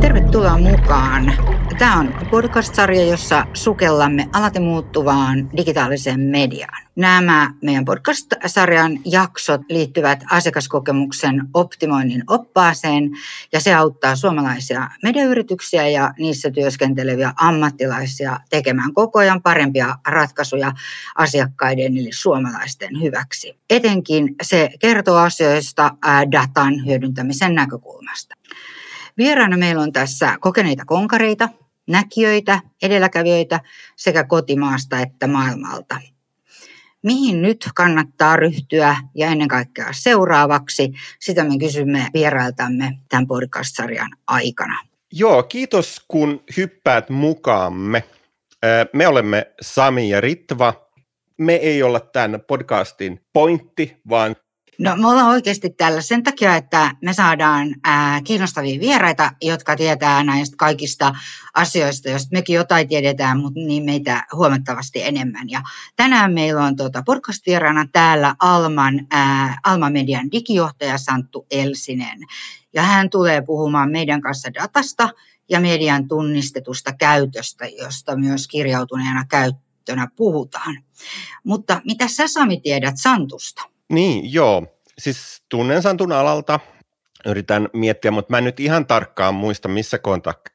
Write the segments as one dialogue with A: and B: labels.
A: Tervetuloa mukaan. Tämä on podcast-sarja, jossa sukellamme alati muuttuvaan digitaaliseen mediaan. Nämä meidän podcast-sarjan jaksot liittyvät asiakaskokemuksen optimoinnin oppaaseen ja se auttaa suomalaisia mediayrityksiä ja niissä työskenteleviä ammattilaisia tekemään koko ajan parempia ratkaisuja asiakkaiden eli suomalaisten hyväksi. Etenkin se kertoo asioista datan hyödyntämisen näkökulmasta. Vieraana meillä on tässä kokeneita konkareita, näkijöitä, edelläkävijöitä sekä kotimaasta että maailmalta. Mihin nyt kannattaa ryhtyä ja ennen kaikkea seuraavaksi, sitä me kysymme vierailtamme tämän podcast-sarjan aikana.
B: Joo, kiitos kun hyppäät mukaamme. Me olemme Sami ja Ritva. Me ei olla tämän podcastin pointti, vaan
A: No me ollaan oikeasti tällä sen takia, että me saadaan ää, kiinnostavia vieraita, jotka tietää näistä kaikista asioista, joista mekin jotain tiedetään, mutta niin meitä huomattavasti enemmän. Ja tänään meillä on tuota podcast-vieraana täällä Alman, ää, Alma Median digijohtaja Santtu Elsinen. Ja hän tulee puhumaan meidän kanssa datasta ja median tunnistetusta käytöstä, josta myös kirjautuneena käyttönä puhutaan. Mutta mitä sä Sami tiedät Santusta?
B: Niin, joo. Siis tunnen Santun alalta, yritän miettiä, mutta mä en nyt ihan tarkkaan muista, missä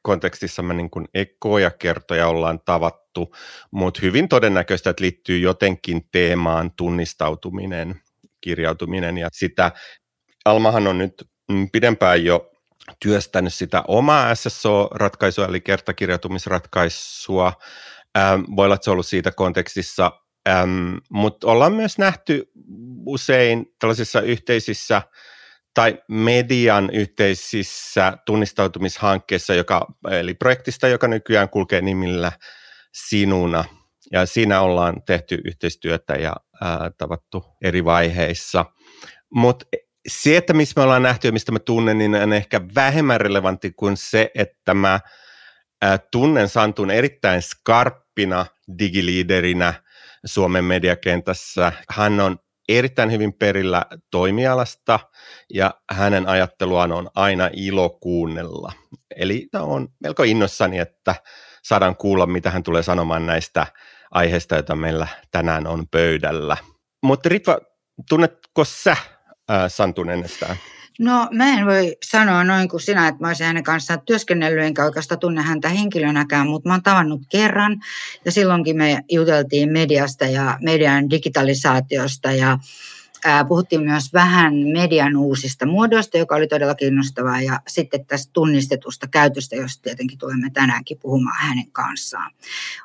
B: kontekstissa me niin kuin ekoja kertoja ollaan tavattu, mutta hyvin todennäköistä, että liittyy jotenkin teemaan tunnistautuminen, kirjautuminen ja sitä. Almahan on nyt mm, pidempään jo työstänyt sitä omaa SSO-ratkaisua, eli kertakirjautumisratkaisua. Voi olla, että se on ollut siitä kontekstissa Ähm, Mutta ollaan myös nähty usein tällaisissa yhteisissä tai median yhteisissä tunnistautumishankkeissa, joka, eli projektista, joka nykyään kulkee nimillä Sinuna. Ja siinä ollaan tehty yhteistyötä ja ää, tavattu eri vaiheissa. Mutta se, että missä me ollaan nähty ja mistä mä tunnen, niin on ehkä vähemmän relevantti kuin se, että mä ää, tunnen Santun erittäin skarppina digiliiderinä – Suomen mediakentässä. Hän on erittäin hyvin perillä toimialasta ja hänen ajatteluaan on aina ilo kuunnella. Eli on melko innossani, että saadaan kuulla, mitä hän tulee sanomaan näistä aiheista, joita meillä tänään on pöydällä. Mutta Ritva, tunnetko sä ää, Santun ennestään?
A: No mä en voi sanoa noin kuin sinä, että mä olisin hänen kanssaan työskennellyt, enkä oikeastaan tunne häntä henkilönäkään, mutta mä oon tavannut kerran. Ja silloinkin me juteltiin mediasta ja median digitalisaatiosta ja Puhuttiin myös vähän median uusista muodoista, joka oli todella kiinnostavaa, ja sitten tästä tunnistetusta käytöstä, josta tietenkin tulemme tänäänkin puhumaan hänen kanssaan.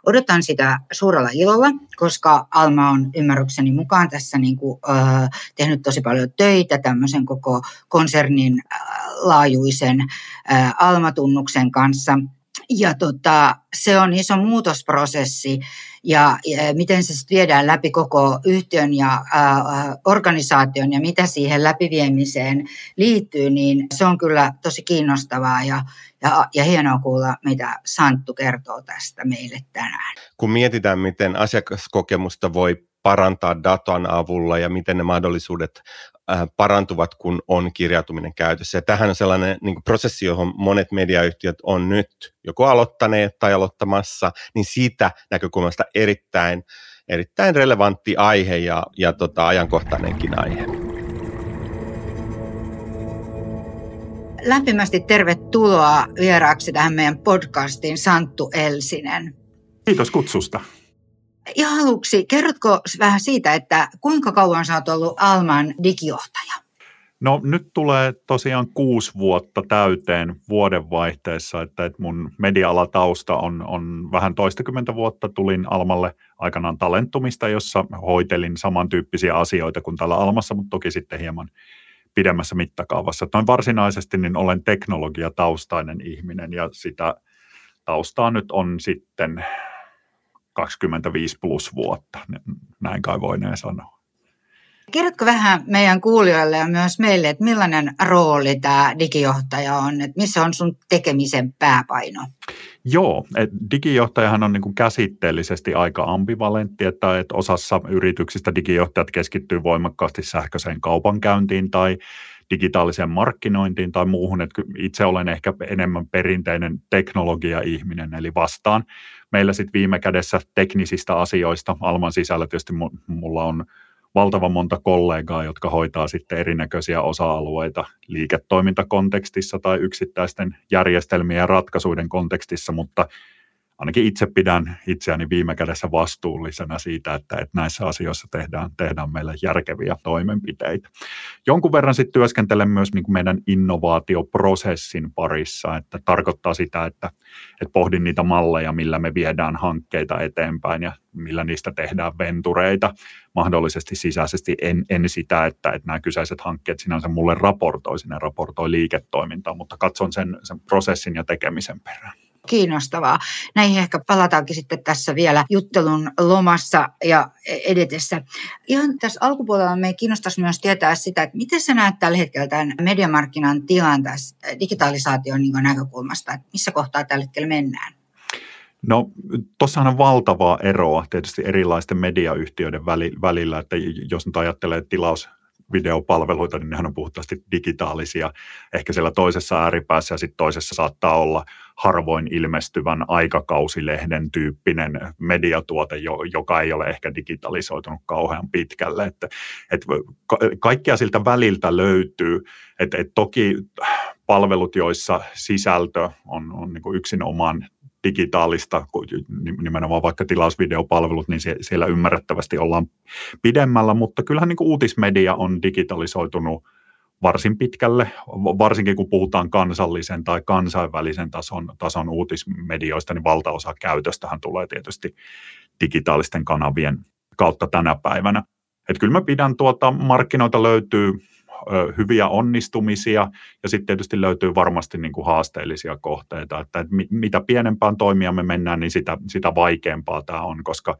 A: Odotan sitä suurella ilolla, koska Alma on ymmärrykseni mukaan tässä niin kuin, äh, tehnyt tosi paljon töitä tämmöisen koko konsernin äh, laajuisen äh, Alma-tunnuksen kanssa – ja tota, se on iso muutosprosessi ja, ja miten se viedään läpi koko yhtiön ja ää, organisaation ja mitä siihen läpiviemiseen liittyy, niin se on kyllä tosi kiinnostavaa ja, ja, ja hienoa kuulla, mitä Santtu kertoo tästä meille tänään.
B: Kun mietitään, miten asiakaskokemusta voi parantaa datan avulla ja miten ne mahdollisuudet Äh, parantuvat, kun on kirjautuminen käytössä. Ja tähän on sellainen niin kuin prosessi, johon monet mediayhtiöt on nyt joko aloittaneet tai aloittamassa, niin siitä näkökulmasta erittäin, erittäin relevantti aihe ja, ja tota, ajankohtainenkin aihe.
A: Lämpimästi tervetuloa vieraaksi tähän meidän podcastiin Santtu Elsinen.
C: Kiitos kutsusta.
A: Ihan aluksi, kerrotko vähän siitä, että kuinka kauan sä oot ollut Alman digijohtaja?
C: No nyt tulee tosiaan kuusi vuotta täyteen vuodenvaihteessa, että, että mun media-alatausta on, on vähän toistakymmentä vuotta. Tulin Almalle aikanaan talentumista, jossa hoitelin samantyyppisiä asioita kuin täällä Almassa, mutta toki sitten hieman pidemmässä mittakaavassa. Noin varsinaisesti niin olen teknologiataustainen ihminen ja sitä taustaa nyt on sitten 25 plus vuotta, näin kai voineen sanoa.
A: Kerrotko vähän meidän kuulijoille ja myös meille, että millainen rooli tämä digijohtaja on, että missä on sun tekemisen pääpaino?
C: Joo, et digijohtajahan on niin kuin käsitteellisesti aika ambivalentti, että, että osassa yrityksistä digijohtajat keskittyy voimakkaasti sähköiseen kaupankäyntiin tai digitaaliseen markkinointiin tai muuhun, että itse olen ehkä enemmän perinteinen teknologia-ihminen, eli vastaan meillä sitten viime kädessä teknisistä asioista. Alman sisällä tietysti mulla on valtava monta kollegaa, jotka hoitaa sitten erinäköisiä osa-alueita liiketoimintakontekstissa tai yksittäisten järjestelmien ja ratkaisuiden kontekstissa, mutta ainakin itse pidän itseäni viime kädessä vastuullisena siitä, että, että näissä asioissa tehdään, tehdään meille järkeviä toimenpiteitä. Jonkun verran sitten työskentelen myös niin kuin meidän innovaatioprosessin parissa, että tarkoittaa sitä, että, että pohdin niitä malleja, millä me viedään hankkeita eteenpäin ja millä niistä tehdään ventureita, mahdollisesti sisäisesti en, en sitä, että, että nämä kyseiset hankkeet sinänsä mulle raportoi, sinne raportoi liiketoimintaa, mutta katson sen, sen prosessin ja tekemisen perään
A: kiinnostavaa. Näihin ehkä palataankin sitten tässä vielä juttelun lomassa ja edetessä. Ihan tässä alkupuolella me kiinnostaisi myös tietää sitä, että miten sä näet tällä hetkellä tämän mediamarkkinan tilan tässä digitalisaation niin näkökulmasta, että missä kohtaa tällä hetkellä mennään?
C: No tuossahan on valtavaa eroa tietysti erilaisten mediayhtiöiden välillä, että jos nyt ajattelee tilaus videopalveluita, niin nehän on puhtaasti digitaalisia. Ehkä siellä toisessa ääripäässä ja sitten toisessa saattaa olla harvoin ilmestyvän aikakausilehden tyyppinen mediatuote, joka ei ole ehkä digitalisoitunut kauhean pitkälle. Että, että kaikkea siltä väliltä löytyy. Että, että toki palvelut, joissa sisältö on, on niin yksinomaan digitaalista, nimenomaan vaikka tilausvideopalvelut, niin siellä ymmärrettävästi ollaan pidemmällä, mutta kyllähän niin uutismedia on digitalisoitunut varsin pitkälle, varsinkin kun puhutaan kansallisen tai kansainvälisen tason, tason uutismedioista, niin valtaosa käytöstähän tulee tietysti digitaalisten kanavien kautta tänä päivänä. Et kyllä mä pidän tuota, markkinoita löytyy hyviä onnistumisia ja sitten tietysti löytyy varmasti niin kuin haasteellisia kohteita, että mitä pienempään toimia me mennään, niin sitä, sitä vaikeampaa tämä on, koska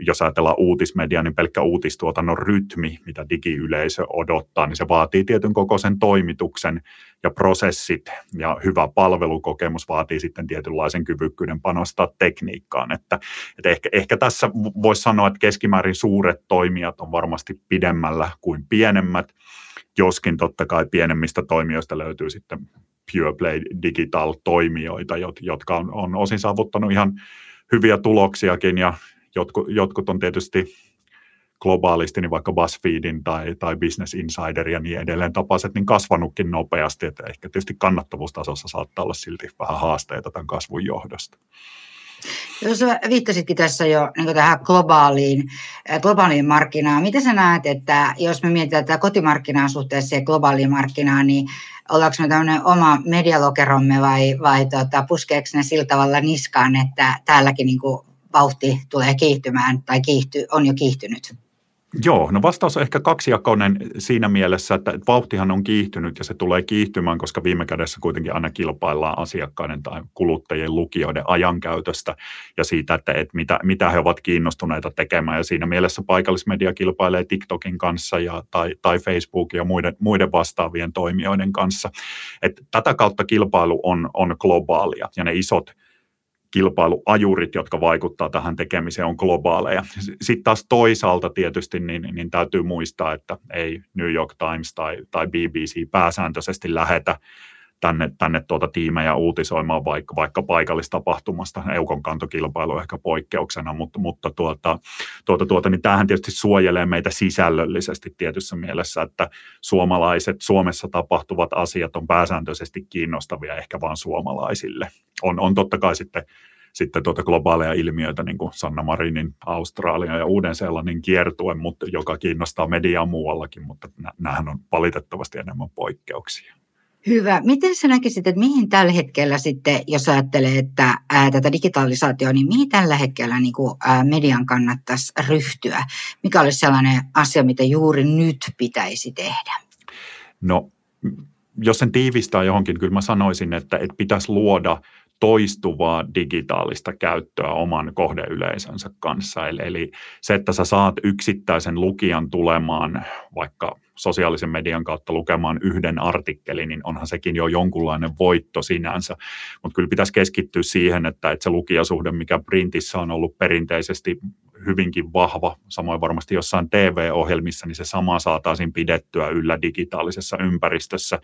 C: jos ajatellaan uutismedia, niin pelkkä uutistuotannon rytmi, mitä digiyleisö odottaa, niin se vaatii tietyn kokoisen toimituksen ja prosessit ja hyvä palvelukokemus vaatii sitten tietynlaisen kyvykkyyden panostaa tekniikkaan. Että, että ehkä, ehkä tässä voisi sanoa, että keskimäärin suuret toimijat on varmasti pidemmällä kuin pienemmät, joskin totta kai pienemmistä toimijoista löytyy sitten pure play digital toimijoita, jotka on, on osin saavuttanut ihan hyviä tuloksiakin ja jotkut, jotkut on tietysti globaalisti, niin vaikka BuzzFeedin tai, tai Business Insider ja niin edelleen tapaiset, niin kasvanutkin nopeasti, että ehkä tietysti kannattavuustasossa saattaa olla silti vähän haasteita tämän kasvun johdosta.
A: Jos viittasitkin tässä jo niin tähän globaaliin, globaaliin markkinaan, miten sä näet, että jos me mietitään tätä kotimarkkinaa suhteessa ja globaaliin markkinaan, niin ollaanko me tämmöinen oma medialokeromme vai, vai tota, puskeeko ne sillä tavalla niskaan, että täälläkin niin kuin vauhti tulee kiihtymään tai kiihty, on jo kiihtynyt?
C: Joo, no vastaus on ehkä kaksijakoinen siinä mielessä, että vauhtihan on kiihtynyt ja se tulee kiihtymään, koska viime kädessä kuitenkin aina kilpaillaan asiakkaiden tai kuluttajien lukijoiden ajankäytöstä ja siitä, että, että mitä, mitä he ovat kiinnostuneita tekemään. Ja siinä mielessä paikallismedia kilpailee TikTokin kanssa ja, tai, tai Facebookin ja muiden, muiden vastaavien toimijoiden kanssa. Et tätä kautta kilpailu on, on globaalia ja ne isot kilpailuajurit, jotka vaikuttaa tähän tekemiseen, on globaaleja. Sitten taas toisaalta tietysti niin, niin täytyy muistaa, että ei New York Times tai, tai BBC pääsääntöisesti lähetä tänne, tänne tuota tiimejä uutisoimaan vaikka, vaikka paikallistapahtumasta. Eukon kantokilpailu ehkä poikkeuksena, mutta, mutta tuota, tuota, tuota, niin tämähän tietysti suojelee meitä sisällöllisesti tietyssä mielessä, että suomalaiset, Suomessa tapahtuvat asiat on pääsääntöisesti kiinnostavia ehkä vain suomalaisille. On, on totta kai sitten sitten tuota globaaleja ilmiöitä, niin kuin Sanna Marinin Australia ja Uuden-Seelannin kiertue, mutta joka kiinnostaa mediaa muuallakin, mutta nämähän on valitettavasti enemmän poikkeuksia.
A: Hyvä. Miten sä näkisit, että mihin tällä hetkellä sitten, jos ajattelee että ää, tätä digitalisaatiota, niin mihin tällä hetkellä niin kuin, ää, median kannattaisi ryhtyä? Mikä olisi sellainen asia, mitä juuri nyt pitäisi tehdä?
C: No, jos sen tiivistää johonkin, kyllä mä sanoisin, että, että pitäisi luoda toistuvaa digitaalista käyttöä oman kohdeyleisönsä kanssa. Eli, eli se, että sä saat yksittäisen lukijan tulemaan vaikka sosiaalisen median kautta lukemaan yhden artikkelin, niin onhan sekin jo jonkunlainen voitto sinänsä. Mutta kyllä pitäisi keskittyä siihen, että, että se lukijasuhde, mikä printissä on ollut perinteisesti hyvinkin vahva, samoin varmasti jossain TV-ohjelmissa, niin se sama saataisiin pidettyä yllä digitaalisessa ympäristössä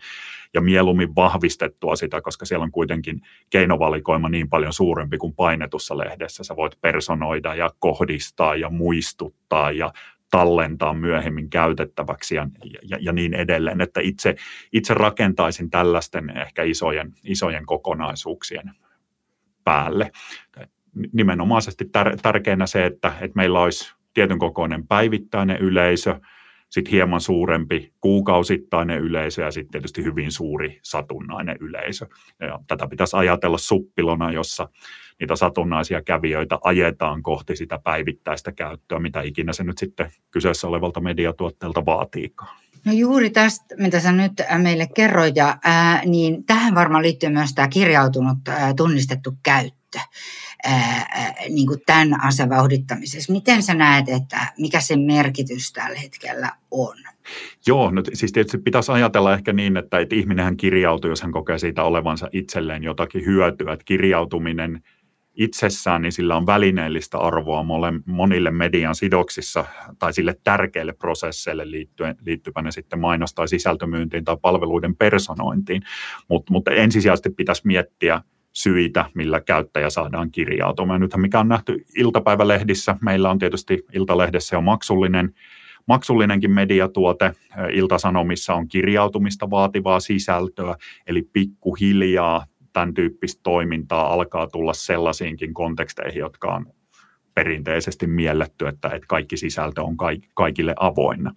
C: ja mieluummin vahvistettua sitä, koska siellä on kuitenkin keinovalikoima niin paljon suurempi kuin painetussa lehdessä. Sä voit personoida ja kohdistaa ja muistuttaa ja tallentaa myöhemmin käytettäväksi ja, ja, ja niin edelleen, että itse, itse rakentaisin tällaisten ehkä isojen, isojen kokonaisuuksien päälle. Nimenomaisesti tär, tärkeänä se, että, että meillä olisi tietyn kokoinen päivittäinen yleisö, sitten hieman suurempi kuukausittainen yleisö ja sitten tietysti hyvin suuri satunnainen yleisö. Ja tätä pitäisi ajatella suppilona, jossa niitä satunnaisia kävijöitä ajetaan kohti sitä päivittäistä käyttöä, mitä ikinä se nyt sitten kyseessä olevalta mediatuotteelta vaatiikaan.
A: No juuri tästä, mitä sä nyt meille kerroit, ja, ää, niin tähän varmaan liittyy myös tämä kirjautunut ää, tunnistettu käyttö ää, niin kuin tämän asian vauhdittamisessa. Miten sä näet, että mikä se merkitys tällä hetkellä on?
C: Joo, no siis tietysti pitäisi ajatella ehkä niin, että, että ihminenhän kirjautuu, jos hän kokee siitä olevansa itselleen jotakin hyötyä. Että kirjautuminen itsessään, niin sillä on välineellistä arvoa monille median sidoksissa tai sille tärkeille prosesseille liittyen, liittyvä ne sitten mainos- tai sisältömyyntiin tai palveluiden personointiin. Mutta mut ensisijaisesti pitäisi miettiä syitä, millä käyttäjä saadaan kirjautumaan. Nythän mikä on nähty iltapäivälehdissä, meillä on tietysti Iltalehdessä jo maksullinen maksullinenkin mediatuote. Iltasanomissa on kirjautumista vaativaa sisältöä, eli pikkuhiljaa tämän tyyppistä toimintaa alkaa tulla sellaisiinkin konteksteihin, jotka on perinteisesti mielletty, että, että kaikki sisältö on kaikille avoinna.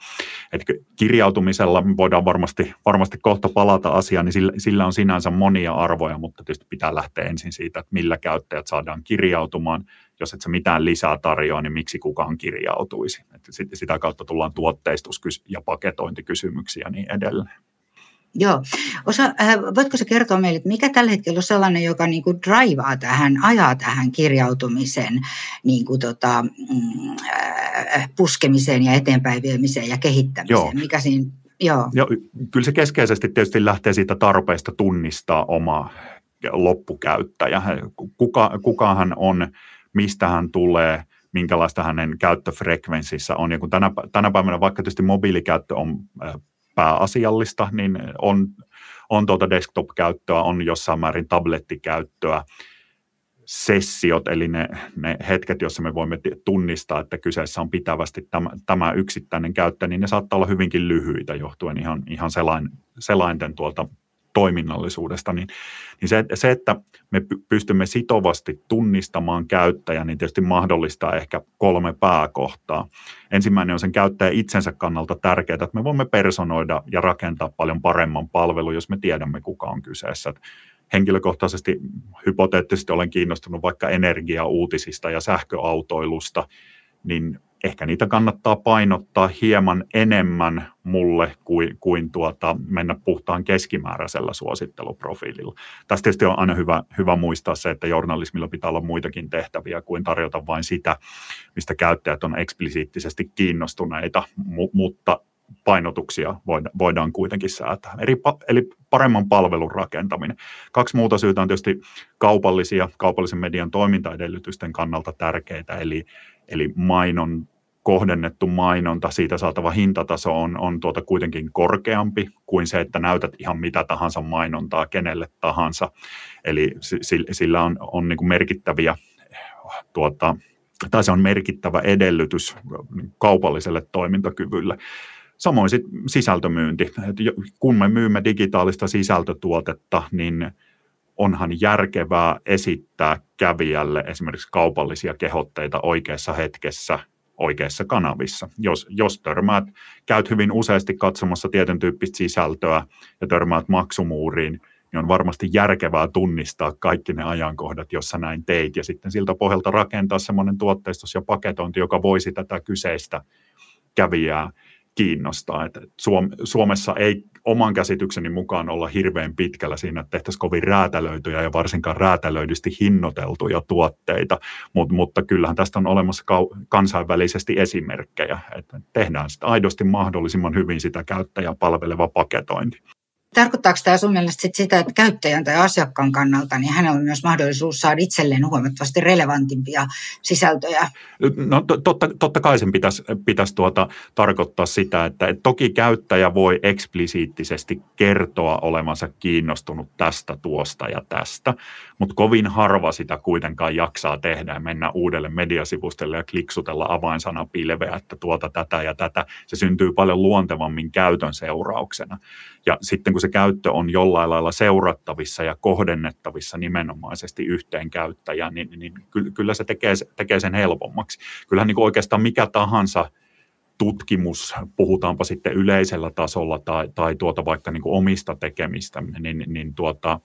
C: Et kirjautumisella voidaan varmasti, varmasti kohta palata asiaan, niin sillä, sillä on sinänsä monia arvoja, mutta tietysti pitää lähteä ensin siitä, että millä käyttäjät saadaan kirjautumaan. Jos et sä mitään lisää tarjoa, niin miksi kukaan kirjautuisi? Et sitä kautta tullaan tuotteistus- ja paketointikysymyksiä ja niin edelleen.
A: Joo. Osa, äh, voitko se kertoa meille, että mikä tällä hetkellä on sellainen, joka niin kuin drivaa tähän, ajaa tähän kirjautumisen niin kuin tota, mm, äh, puskemiseen ja eteenpäin viemiseen ja kehittämiseen? Joo. Mikä siinä,
C: joo. Joo, kyllä se keskeisesti tietysti lähtee siitä tarpeesta tunnistaa oma loppukäyttäjä. Kuka, kuka hän on, mistä hän tulee, minkälaista hänen käyttöfrekvenssissä on. Ja kun tänä, tänä päivänä vaikka tietysti mobiilikäyttö on äh, pääasiallista, niin on, on tuota desktop-käyttöä, on jossain määrin tablettikäyttöä, sessiot, eli ne, ne hetket, joissa me voimme tunnistaa, että kyseessä on pitävästi tämä, tämä yksittäinen käyttö, niin ne saattaa olla hyvinkin lyhyitä johtuen ihan, ihan selain, selainten tuolta toiminnallisuudesta, niin, niin se, se, että me pystymme sitovasti tunnistamaan käyttäjän, niin tietysti mahdollistaa ehkä kolme pääkohtaa. Ensimmäinen on sen käyttäjä itsensä kannalta tärkeää, että me voimme personoida ja rakentaa paljon paremman palvelun, jos me tiedämme, kuka on kyseessä. Henkilökohtaisesti hypoteettisesti olen kiinnostunut vaikka energiauutisista ja sähköautoilusta, niin ehkä niitä kannattaa painottaa hieman enemmän mulle kuin, kuin tuota, mennä puhtaan keskimääräisellä suositteluprofiililla. Tästä tietysti on aina hyvä, hyvä muistaa se, että journalismilla pitää olla muitakin tehtäviä kuin tarjota vain sitä, mistä käyttäjät on eksplisiittisesti kiinnostuneita, mu- mutta painotuksia voidaan kuitenkin säätää. Eli, eli paremman palvelun rakentaminen. Kaksi muuta syytä on tietysti kaupallisia, kaupallisen median toimintaedellytysten kannalta tärkeitä, eli, eli mainon kohdennettu mainonta, siitä saatava hintataso on, on tuota kuitenkin korkeampi kuin se, että näytät ihan mitä tahansa mainontaa kenelle tahansa. Eli sillä on, on niin kuin merkittäviä tuota, tai se on merkittävä edellytys kaupalliselle toimintakyvylle. Samoin sit sisältömyynti. Et kun me myymme digitaalista sisältötuotetta, niin onhan järkevää esittää kävijälle esimerkiksi kaupallisia kehotteita oikeassa hetkessä oikeissa kanavissa. Jos, jos törmäät, käyt hyvin useasti katsomassa tietyn tyyppistä sisältöä ja törmäät maksumuuriin, niin on varmasti järkevää tunnistaa kaikki ne ajankohdat, jossa näin teit, ja sitten siltä pohjalta rakentaa semmoinen tuotteistus ja paketointi, joka voisi tätä kyseistä kävijää kiinnostaa. Että Suomessa ei oman käsitykseni mukaan olla hirveän pitkällä siinä, että tehtäisiin kovin räätälöityjä ja varsinkaan räätälöidysti hinnoiteltuja tuotteita, Mut, mutta kyllähän tästä on olemassa kansainvälisesti esimerkkejä, että tehdään sitä aidosti mahdollisimman hyvin sitä käyttäjää palveleva paketointi.
A: Tarkoittaako tämä sun mielestä sit sitä, että käyttäjän tai asiakkaan kannalta niin hänellä on myös mahdollisuus saada itselleen huomattavasti relevantimpia sisältöjä?
C: No totta, totta kai sen pitäisi, pitäisi tuota, tarkoittaa sitä, että et toki käyttäjä voi eksplisiittisesti kertoa olemansa kiinnostunut tästä, tuosta ja tästä, mutta kovin harva sitä kuitenkaan jaksaa tehdä ja mennä uudelle mediasivustolle ja kliksutella avainsana-pilveä, että tuota tätä ja tätä. Se syntyy paljon luontevammin käytön seurauksena. Ja sitten kun se käyttö on jollain lailla seurattavissa ja kohdennettavissa nimenomaisesti yhteen käyttäjään, niin, niin kyllä se tekee, tekee sen helpommaksi. Kyllähän niin kuin oikeastaan mikä tahansa tutkimus, puhutaanpa sitten yleisellä tasolla tai, tai tuota vaikka niin kuin omista tekemistä, niin, niin tuota,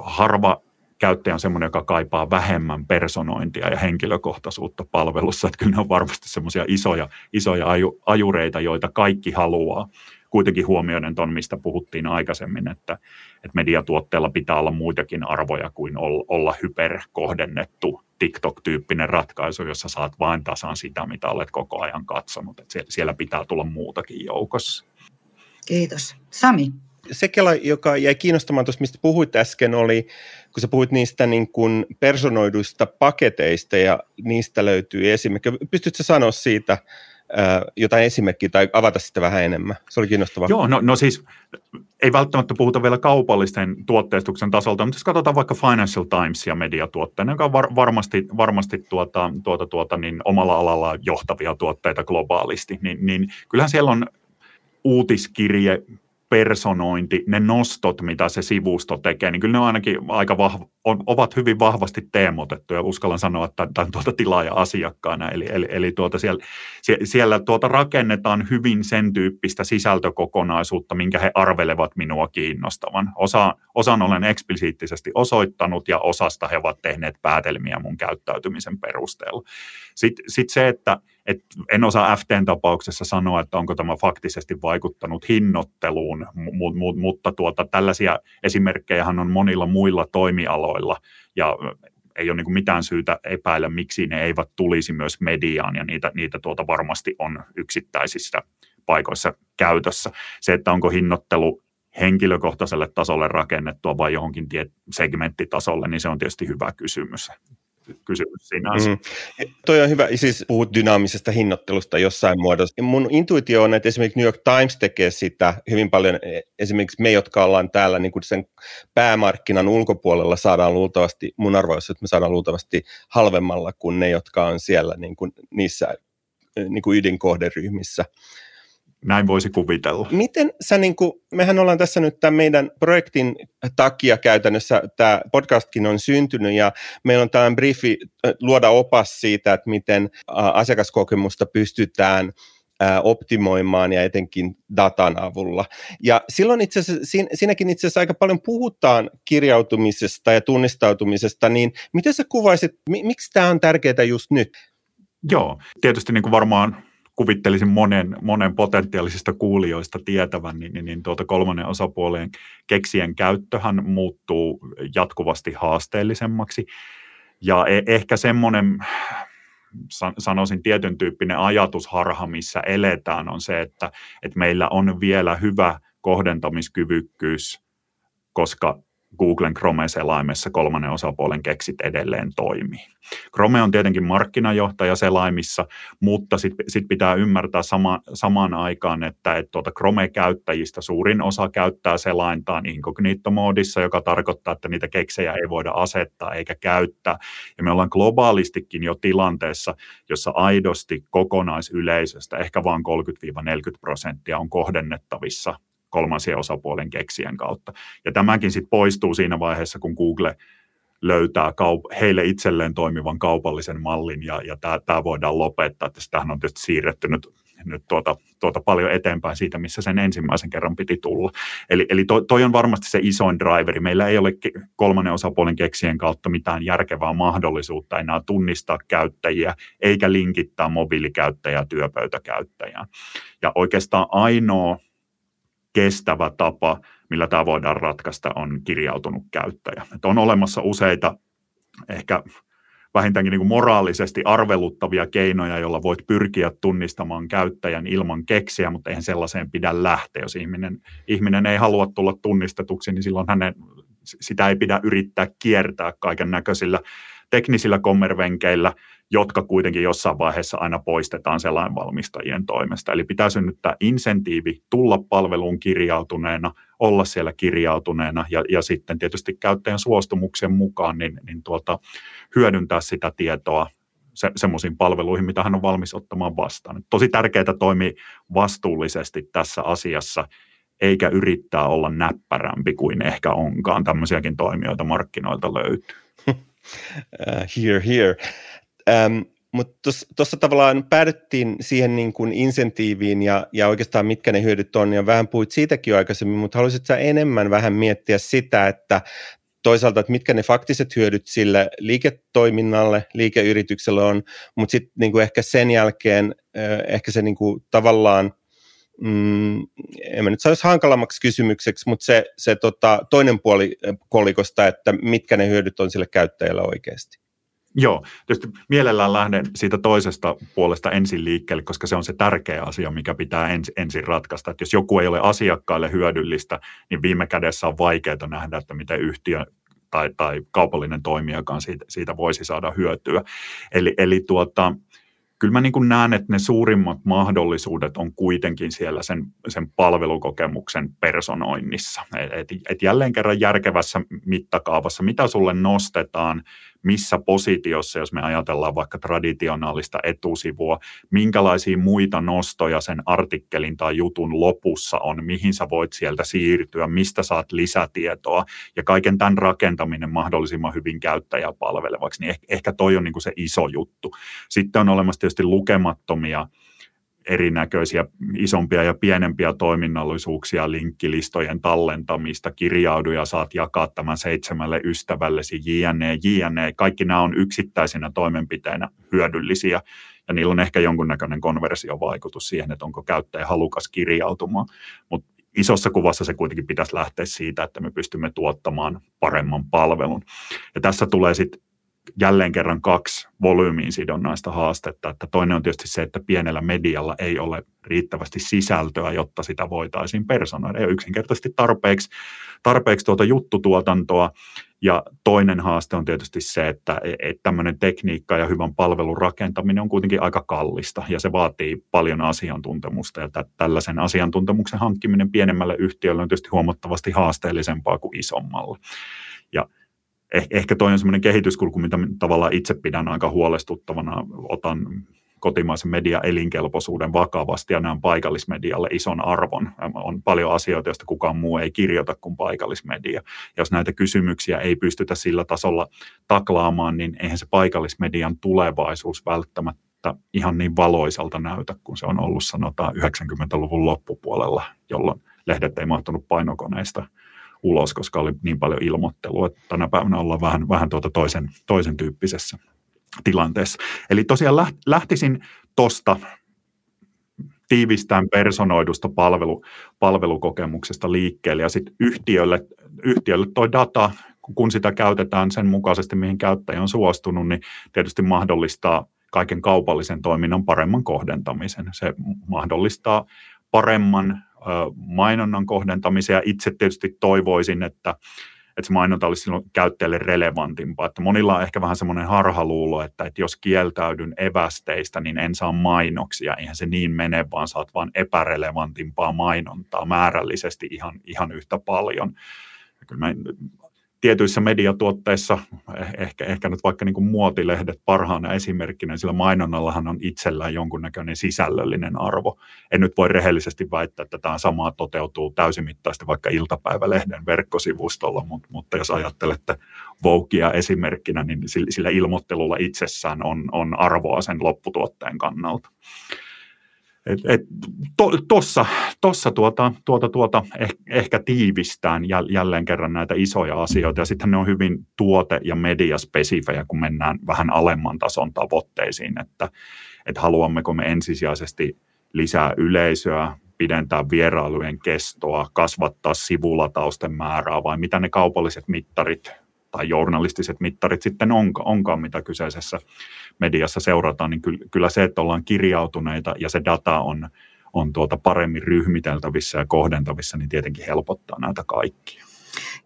C: harva käyttäjä on semmoinen, joka kaipaa vähemmän personointia ja henkilökohtaisuutta palvelussa. Että kyllä ne on varmasti semmoisia isoja, isoja ajureita, joita kaikki haluaa kuitenkin huomioiden tuon, mistä puhuttiin aikaisemmin, että, että mediatuotteella pitää olla muitakin arvoja kuin olla hyperkohdennettu TikTok-tyyppinen ratkaisu, jossa saat vain tasan sitä, mitä olet koko ajan katsonut. Että siellä pitää tulla muutakin joukossa.
A: Kiitos. Sami?
B: Se kela, joka jäi kiinnostamaan tuossa, mistä puhuit äsken, oli, kun sä puhuit niistä niin kuin personoiduista paketeista ja niistä löytyy esimerkki. Pystytkö sanoa siitä jotain esimerkkiä tai avata sitä vähän enemmän? Se oli kiinnostavaa.
C: Joo, no, no siis ei välttämättä puhuta vielä kaupallisten tuotteistuksen tasolta, mutta jos katsotaan vaikka Financial Timesia mediatuotteena, joka on var, varmasti, varmasti tuota, tuota, tuota, niin omalla alalla johtavia tuotteita globaalisti, niin, niin kyllähän siellä on uutiskirje personointi, ne nostot, mitä se sivusto tekee, niin kyllä ne on ainakin aika vahva, on, ovat hyvin vahvasti teemotettuja. Uskallan sanoa, että tämän tuota tilaaja-asiakkaana. Eli, eli, eli tuota siellä, siellä tuota rakennetaan hyvin sen tyyppistä sisältökokonaisuutta, minkä he arvelevat minua kiinnostavan. Osa, osan olen eksplisiittisesti osoittanut ja osasta he ovat tehneet päätelmiä mun käyttäytymisen perusteella. Sitten sit se, että et en osaa FTn tapauksessa sanoa, että onko tämä faktisesti vaikuttanut hinnoitteluun, mu- mu- mutta tuota, tällaisia esimerkkejä on monilla muilla toimialoilla ja ei ole niin mitään syytä epäillä, miksi ne eivät tulisi myös mediaan ja niitä, niitä tuota varmasti on yksittäisissä paikoissa käytössä. Se, että onko hinnoittelu henkilökohtaiselle tasolle rakennettua vai johonkin segmenttitasolle, niin se on tietysti hyvä kysymys kysymys siinä Mm.
B: Toi on hyvä, siis puhut dynaamisesta hinnoittelusta jossain muodossa. Mun intuitio on, että esimerkiksi New York Times tekee sitä hyvin paljon. E, esimerkiksi me, jotka ollaan täällä niin kuin sen päämarkkinan ulkopuolella, saadaan luultavasti, mun arvoissa, että me saadaan luultavasti halvemmalla kuin ne, jotka on siellä niin kuin niissä e, niin kuin ydinkohderyhmissä.
C: Näin voisi kuvitella.
B: Miten sä, niin kuin, mehän ollaan tässä nyt tämän meidän projektin takia käytännössä, tämä podcastkin on syntynyt ja meillä on tällainen briefi luoda opas siitä, että miten asiakaskokemusta pystytään optimoimaan ja etenkin datan avulla. Ja silloin itse asiassa, siinäkin itse asiassa aika paljon puhutaan kirjautumisesta ja tunnistautumisesta, niin miten sä kuvaisit, miksi tämä on tärkeää just nyt?
C: Joo, tietysti niin kuin varmaan kuvittelisin monen, monen potentiaalisista kuulijoista tietävän, niin, niin, niin tuota kolmannen osapuolen keksien käyttöhän muuttuu jatkuvasti haasteellisemmaksi. Ja e- ehkä semmoinen, sanoisin tietyn tyyppinen ajatusharha, missä eletään, on se, että, että meillä on vielä hyvä kohdentamiskyvykkyys, koska Googlen Chrome-selaimessa kolmannen osapuolen keksit edelleen toimii. Chrome on tietenkin markkinajohtaja selaimissa, mutta sitten sit pitää ymmärtää sama, samaan aikaan, että et tuota Chrome-käyttäjistä suurin osa käyttää selaintaan incognito-moodissa, joka tarkoittaa, että niitä keksejä ei voida asettaa eikä käyttää. Ja me ollaan globaalistikin jo tilanteessa, jossa aidosti kokonaisyleisöstä ehkä vain 30-40 prosenttia on kohdennettavissa kolmansien osapuolen keksien kautta. Ja tämäkin sitten poistuu siinä vaiheessa, kun Google löytää kaup- heille itselleen toimivan kaupallisen mallin ja, ja tämä voidaan lopettaa. Tästähän on tietysti siirretty nyt, nyt tuota, tuota paljon eteenpäin siitä, missä sen ensimmäisen kerran piti tulla. Eli, eli toi, toi on varmasti se isoin driveri. Meillä ei ole kolmannen osapuolen keksien kautta mitään järkevää mahdollisuutta enää tunnistaa käyttäjiä eikä linkittää mobiilikäyttäjää työpöytäkäyttäjään. Ja oikeastaan ainoa kestävä tapa, millä tämä voidaan ratkaista, on kirjautunut käyttäjä. Että on olemassa useita ehkä vähintäänkin niin kuin moraalisesti arveluttavia keinoja, joilla voit pyrkiä tunnistamaan käyttäjän ilman keksiä, mutta eihän sellaiseen pidä lähteä. Jos ihminen, ihminen ei halua tulla tunnistetuksi, niin silloin hänen, sitä ei pidä yrittää kiertää kaiken näköisillä teknisillä kommervenkeillä, jotka kuitenkin jossain vaiheessa aina poistetaan sellainen valmistajien toimesta. Eli pitää synnyttää insentiivi tulla palveluun kirjautuneena, olla siellä kirjautuneena ja, ja sitten tietysti käyttäjän suostumuksen mukaan niin, niin tuota, hyödyntää sitä tietoa se, semmoisiin palveluihin, mitä hän on valmis ottamaan vastaan. Tosi tärkeää toimia vastuullisesti tässä asiassa, eikä yrittää olla näppärämpi kuin ehkä onkaan. Tämmöisiäkin toimijoita markkinoilta löytyy.
B: Uh, here, here. Um, mutta tuossa tavallaan päädyttiin siihen niin kuin insentiiviin ja, ja oikeastaan mitkä ne hyödyt on, ja vähän puhuit siitäkin jo aikaisemmin, mutta haluaisitko sä enemmän vähän miettiä sitä, että toisaalta, että mitkä ne faktiset hyödyt sille liiketoiminnalle, liikeyritykselle on, mutta sitten niin ehkä sen jälkeen ehkä se niin kuin tavallaan, mm, en mä nyt saisi hankalammaksi kysymykseksi, mutta se, se tota, toinen puoli kolikosta, että mitkä ne hyödyt on sille käyttäjälle oikeasti.
C: Joo, tietysti mielellään lähden siitä toisesta puolesta ensin liikkeelle, koska se on se tärkeä asia, mikä pitää ens, ensin ratkaista. Että jos joku ei ole asiakkaille hyödyllistä, niin viime kädessä on vaikeaa nähdä, että miten yhtiö tai, tai kaupallinen toimijakaan siitä, siitä voisi saada hyötyä. Eli, eli tuota, kyllä mä niin kuin näen, että ne suurimmat mahdollisuudet on kuitenkin siellä sen, sen palvelukokemuksen personoinnissa. Et, et, jälleen kerran järkevässä mittakaavassa, mitä sulle nostetaan, missä positiossa, jos me ajatellaan vaikka traditionaalista etusivua, minkälaisia muita nostoja sen artikkelin tai jutun lopussa on, mihin sä voit sieltä siirtyä, mistä saat lisätietoa ja kaiken tämän rakentaminen mahdollisimman hyvin käyttäjäpalvelevaksi, niin ehkä, ehkä toi on niin kuin se iso juttu. Sitten on olemassa tietysti lukemattomia erinäköisiä isompia ja pienempiä toiminnallisuuksia, linkkilistojen tallentamista, kirjauduja saat jakaa tämän seitsemälle ystävällesi, jne, jne. Kaikki nämä on yksittäisinä toimenpiteinä hyödyllisiä ja niillä on ehkä jonkunnäköinen konversiovaikutus siihen, että onko käyttäjä halukas kirjautumaan. Mutta isossa kuvassa se kuitenkin pitäisi lähteä siitä, että me pystymme tuottamaan paremman palvelun. Ja tässä tulee sitten jälleen kerran kaksi volyymiin sidonnaista haastetta. Että toinen on tietysti se, että pienellä medialla ei ole riittävästi sisältöä, jotta sitä voitaisiin personoida. Ei ole yksinkertaisesti tarpeeksi, tarpeeksi tuota juttutuotantoa. Ja toinen haaste on tietysti se, että, että tämmöinen tekniikka ja hyvän palvelun rakentaminen on kuitenkin aika kallista ja se vaatii paljon asiantuntemusta ja tällaisen asiantuntemuksen hankkiminen pienemmälle yhtiölle on tietysti huomattavasti haasteellisempaa kuin isommalle. Eh, ehkä toinen sellainen kehityskulku, mitä tavallaan itse pidän aika huolestuttavana, otan kotimaisen median elinkelpoisuuden vakavasti ja näen paikallismedialle ison arvon. On paljon asioita, joista kukaan muu ei kirjoita kuin paikallismedia. Jos näitä kysymyksiä ei pystytä sillä tasolla taklaamaan, niin eihän se paikallismedian tulevaisuus välttämättä ihan niin valoisalta näytä, kun se on ollut sanotaan 90-luvun loppupuolella, jolloin lehdet ei mahtunut painokoneista ulos, koska oli niin paljon ilmoittelua. Että tänä päivänä ollaan vähän, vähän tuota toisen, toisen tyyppisessä tilanteessa. Eli tosiaan lähtisin tuosta tiivistään personoidusta palvelu, palvelukokemuksesta liikkeelle ja sitten yhtiölle, yhtiölle toi data, kun sitä käytetään sen mukaisesti, mihin käyttäjä on suostunut, niin tietysti mahdollistaa kaiken kaupallisen toiminnan paremman kohdentamisen. Se mahdollistaa paremman mainonnan kohdentamisen ja itse tietysti toivoisin, että, että se mainonta olisi silloin käyttäjälle relevantimpaa. Että monilla on ehkä vähän semmoinen harhaluulo, että, että jos kieltäydyn evästeistä, niin en saa mainoksia. Eihän se niin mene, vaan saat vaan epärelevantimpaa mainontaa määrällisesti ihan, ihan yhtä paljon. Ja kyllä mä tietyissä mediatuotteissa, eh, ehkä, ehkä nyt vaikka niin kuin muotilehdet parhaana esimerkkinä, sillä mainonnallahan on itsellään jonkunnäköinen sisällöllinen arvo. En nyt voi rehellisesti väittää, että tämä samaa toteutuu täysimittaisesti vaikka iltapäivälehden verkkosivustolla, mutta, mutta jos ajattelette Voukia esimerkkinä, niin sillä ilmoittelulla itsessään on, on arvoa sen lopputuotteen kannalta. Et, et, to, tossa, tossa tuota, tuota, tuota eh, ehkä tiivistään jälleen kerran näitä isoja asioita. Ja sitten ne on hyvin tuote- ja mediaspesifejä, kun mennään vähän alemman tason tavoitteisiin, että, että haluammeko me ensisijaisesti lisää yleisöä, pidentää vierailujen kestoa, kasvattaa sivulatausten määrää vai mitä ne kaupalliset mittarit tai journalistiset mittarit sitten onka, onkaan, mitä kyseisessä mediassa seurataan, niin kyllä se, että ollaan kirjautuneita ja se data on, on tuota paremmin ryhmiteltävissä ja kohdentavissa, niin tietenkin helpottaa näitä kaikkia.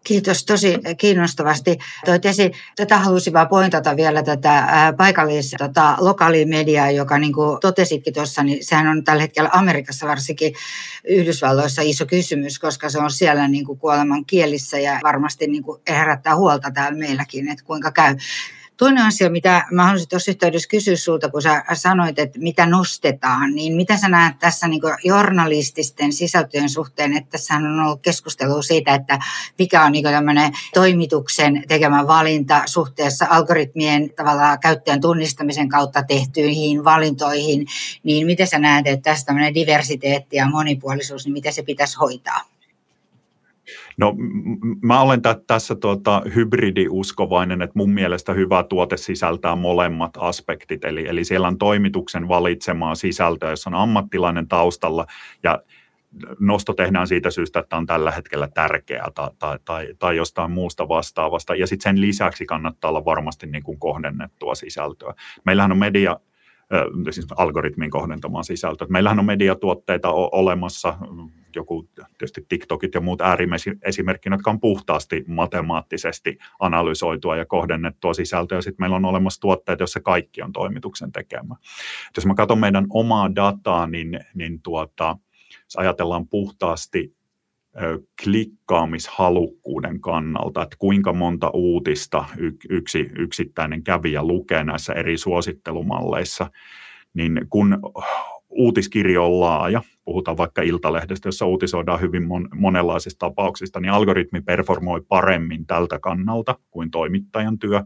A: Kiitos tosi kiinnostavasti. Toit esiin, tätä halusin vaan pointata vielä tätä paikallis, tota, lokaalimediaa, joka niin kuin totesitkin tuossa, niin sehän on tällä hetkellä Amerikassa varsinkin Yhdysvalloissa iso kysymys, koska se on siellä niin kuin kuoleman kielissä ja varmasti niin kuin herättää huolta täällä meilläkin, että kuinka käy. Toinen asia, mitä mä haluaisin tuossa yhteydessä kysyä sulta, kun sä sanoit, että mitä nostetaan, niin mitä sä näet tässä niin journalististen sisältöjen suhteen, että tässä on ollut keskustelua siitä, että mikä on niin tämmöinen toimituksen tekemä valinta suhteessa algoritmien tavallaan käyttäjän tunnistamisen kautta tehtyihin valintoihin, niin miten sä näet, että tässä tämmöinen diversiteetti ja monipuolisuus, niin miten se pitäisi hoitaa?
C: No mä olen t- tässä tuota, hybridiuskovainen, että mun mielestä hyvä tuote sisältää molemmat aspektit, eli, eli siellä on toimituksen valitsemaa sisältöä, jossa on ammattilainen taustalla ja nosto tehdään siitä syystä, että on tällä hetkellä tärkeää tai, tai, tai, tai jostain muusta vastaavasta. Ja sitten sen lisäksi kannattaa olla varmasti niin kuin kohdennettua sisältöä. Meillähän on media, siis algoritmin kohdentamaan sisältöä. Meillähän on mediatuotteita olemassa, joku tietysti TikTokit ja muut äärimmäisimerkkinä, jotka on puhtaasti matemaattisesti analysoitua ja kohdennettua sisältöä. Sitten meillä on olemassa tuotteet, joissa kaikki on toimituksen tekemä. Jos mä katson meidän omaa dataa, niin, niin tuota, jos ajatellaan puhtaasti klikkaamishalukkuuden kannalta, että kuinka monta uutista yksi yksittäinen kävijä lukee näissä eri suosittelumalleissa, niin kun uutiskirjo on laaja, puhutaan vaikka Iltalehdestä, jossa uutisoidaan hyvin mon- monenlaisista tapauksista, niin algoritmi performoi paremmin tältä kannalta kuin toimittajan työ.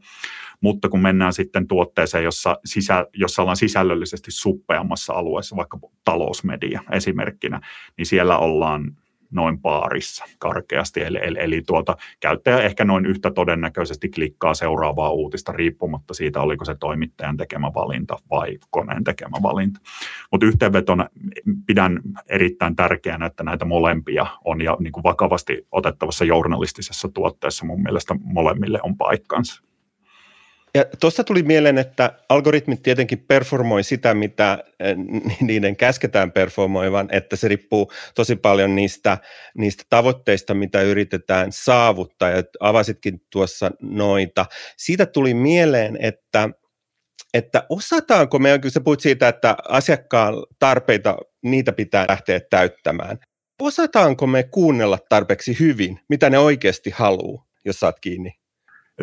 C: Mutta kun mennään sitten tuotteeseen, jossa, sisä, jossa ollaan sisällöllisesti suppeammassa alueessa, vaikka talousmedia esimerkkinä, niin siellä ollaan noin paarissa karkeasti. Eli, eli, eli tuota, käyttäjä ehkä noin yhtä todennäköisesti klikkaa seuraavaa uutista riippumatta siitä, oliko se toimittajan tekemä valinta vai koneen tekemä valinta. Mutta yhteenvetona pidän erittäin tärkeänä, että näitä molempia on ja niin kuin vakavasti otettavassa journalistisessa tuotteessa mun mielestä molemmille on paikkansa.
B: Ja tuossa tuli mieleen, että algoritmit tietenkin performoi sitä, mitä eh, niiden käsketään performoivan, että se riippuu tosi paljon niistä, niistä tavoitteista, mitä yritetään saavuttaa, ja avasitkin tuossa noita. Siitä tuli mieleen, että että osataanko me, kun sä puhut siitä, että asiakkaan tarpeita, niitä pitää lähteä täyttämään. Osataanko me kuunnella tarpeeksi hyvin, mitä ne oikeasti haluaa, jos saat kiinni?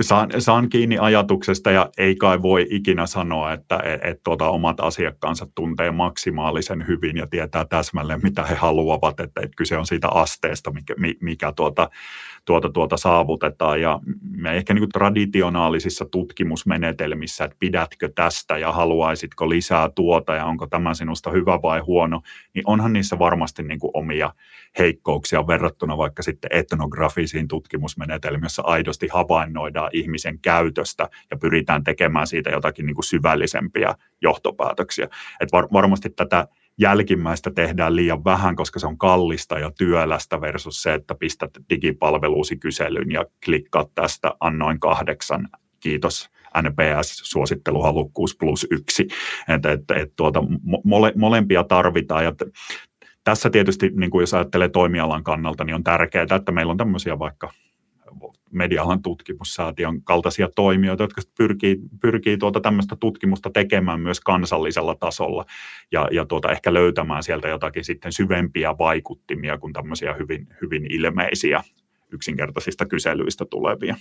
C: Saan, saan kiinni ajatuksesta ja ei kai voi ikinä sanoa, että et, et tuota, omat asiakkaansa tuntee maksimaalisen hyvin ja tietää täsmälleen, mitä he haluavat, että et kyse on siitä asteesta, mikä, mikä tuota, tuota, tuota saavutetaan. Ja me ehkä niin traditionaalisissa tutkimusmenetelmissä, että pidätkö tästä ja haluaisitko lisää tuota ja onko tämä sinusta hyvä vai huono, niin onhan niissä varmasti niin kuin omia heikkouksia verrattuna vaikka sitten etnografisiin tutkimusmenetelmiin, jossa aidosti havainnoidaan ihmisen käytöstä ja pyritään tekemään siitä jotakin niin kuin syvällisempiä johtopäätöksiä. Et var, varmasti tätä jälkimmäistä tehdään liian vähän, koska se on kallista ja työlästä versus se, että pistät digipalveluusi kyselyyn ja klikkaat tästä annoin kahdeksan, kiitos NPS-suositteluhalukkuus plus yksi. Et, et, et tuota, mole, molempia tarvitaan ja tässä tietysti, niin kuin jos ajattelee toimialan kannalta, niin on tärkeää, että meillä on tämmöisiä vaikka medialan tutkimussäätiön kaltaisia toimijoita, jotka pyrkii, pyrkii tuota tämmöistä tutkimusta tekemään myös kansallisella tasolla ja, ja tuota ehkä löytämään sieltä jotakin sitten syvempiä vaikuttimia kuin tämmöisiä hyvin, hyvin ilmeisiä yksinkertaisista kyselyistä tulevia.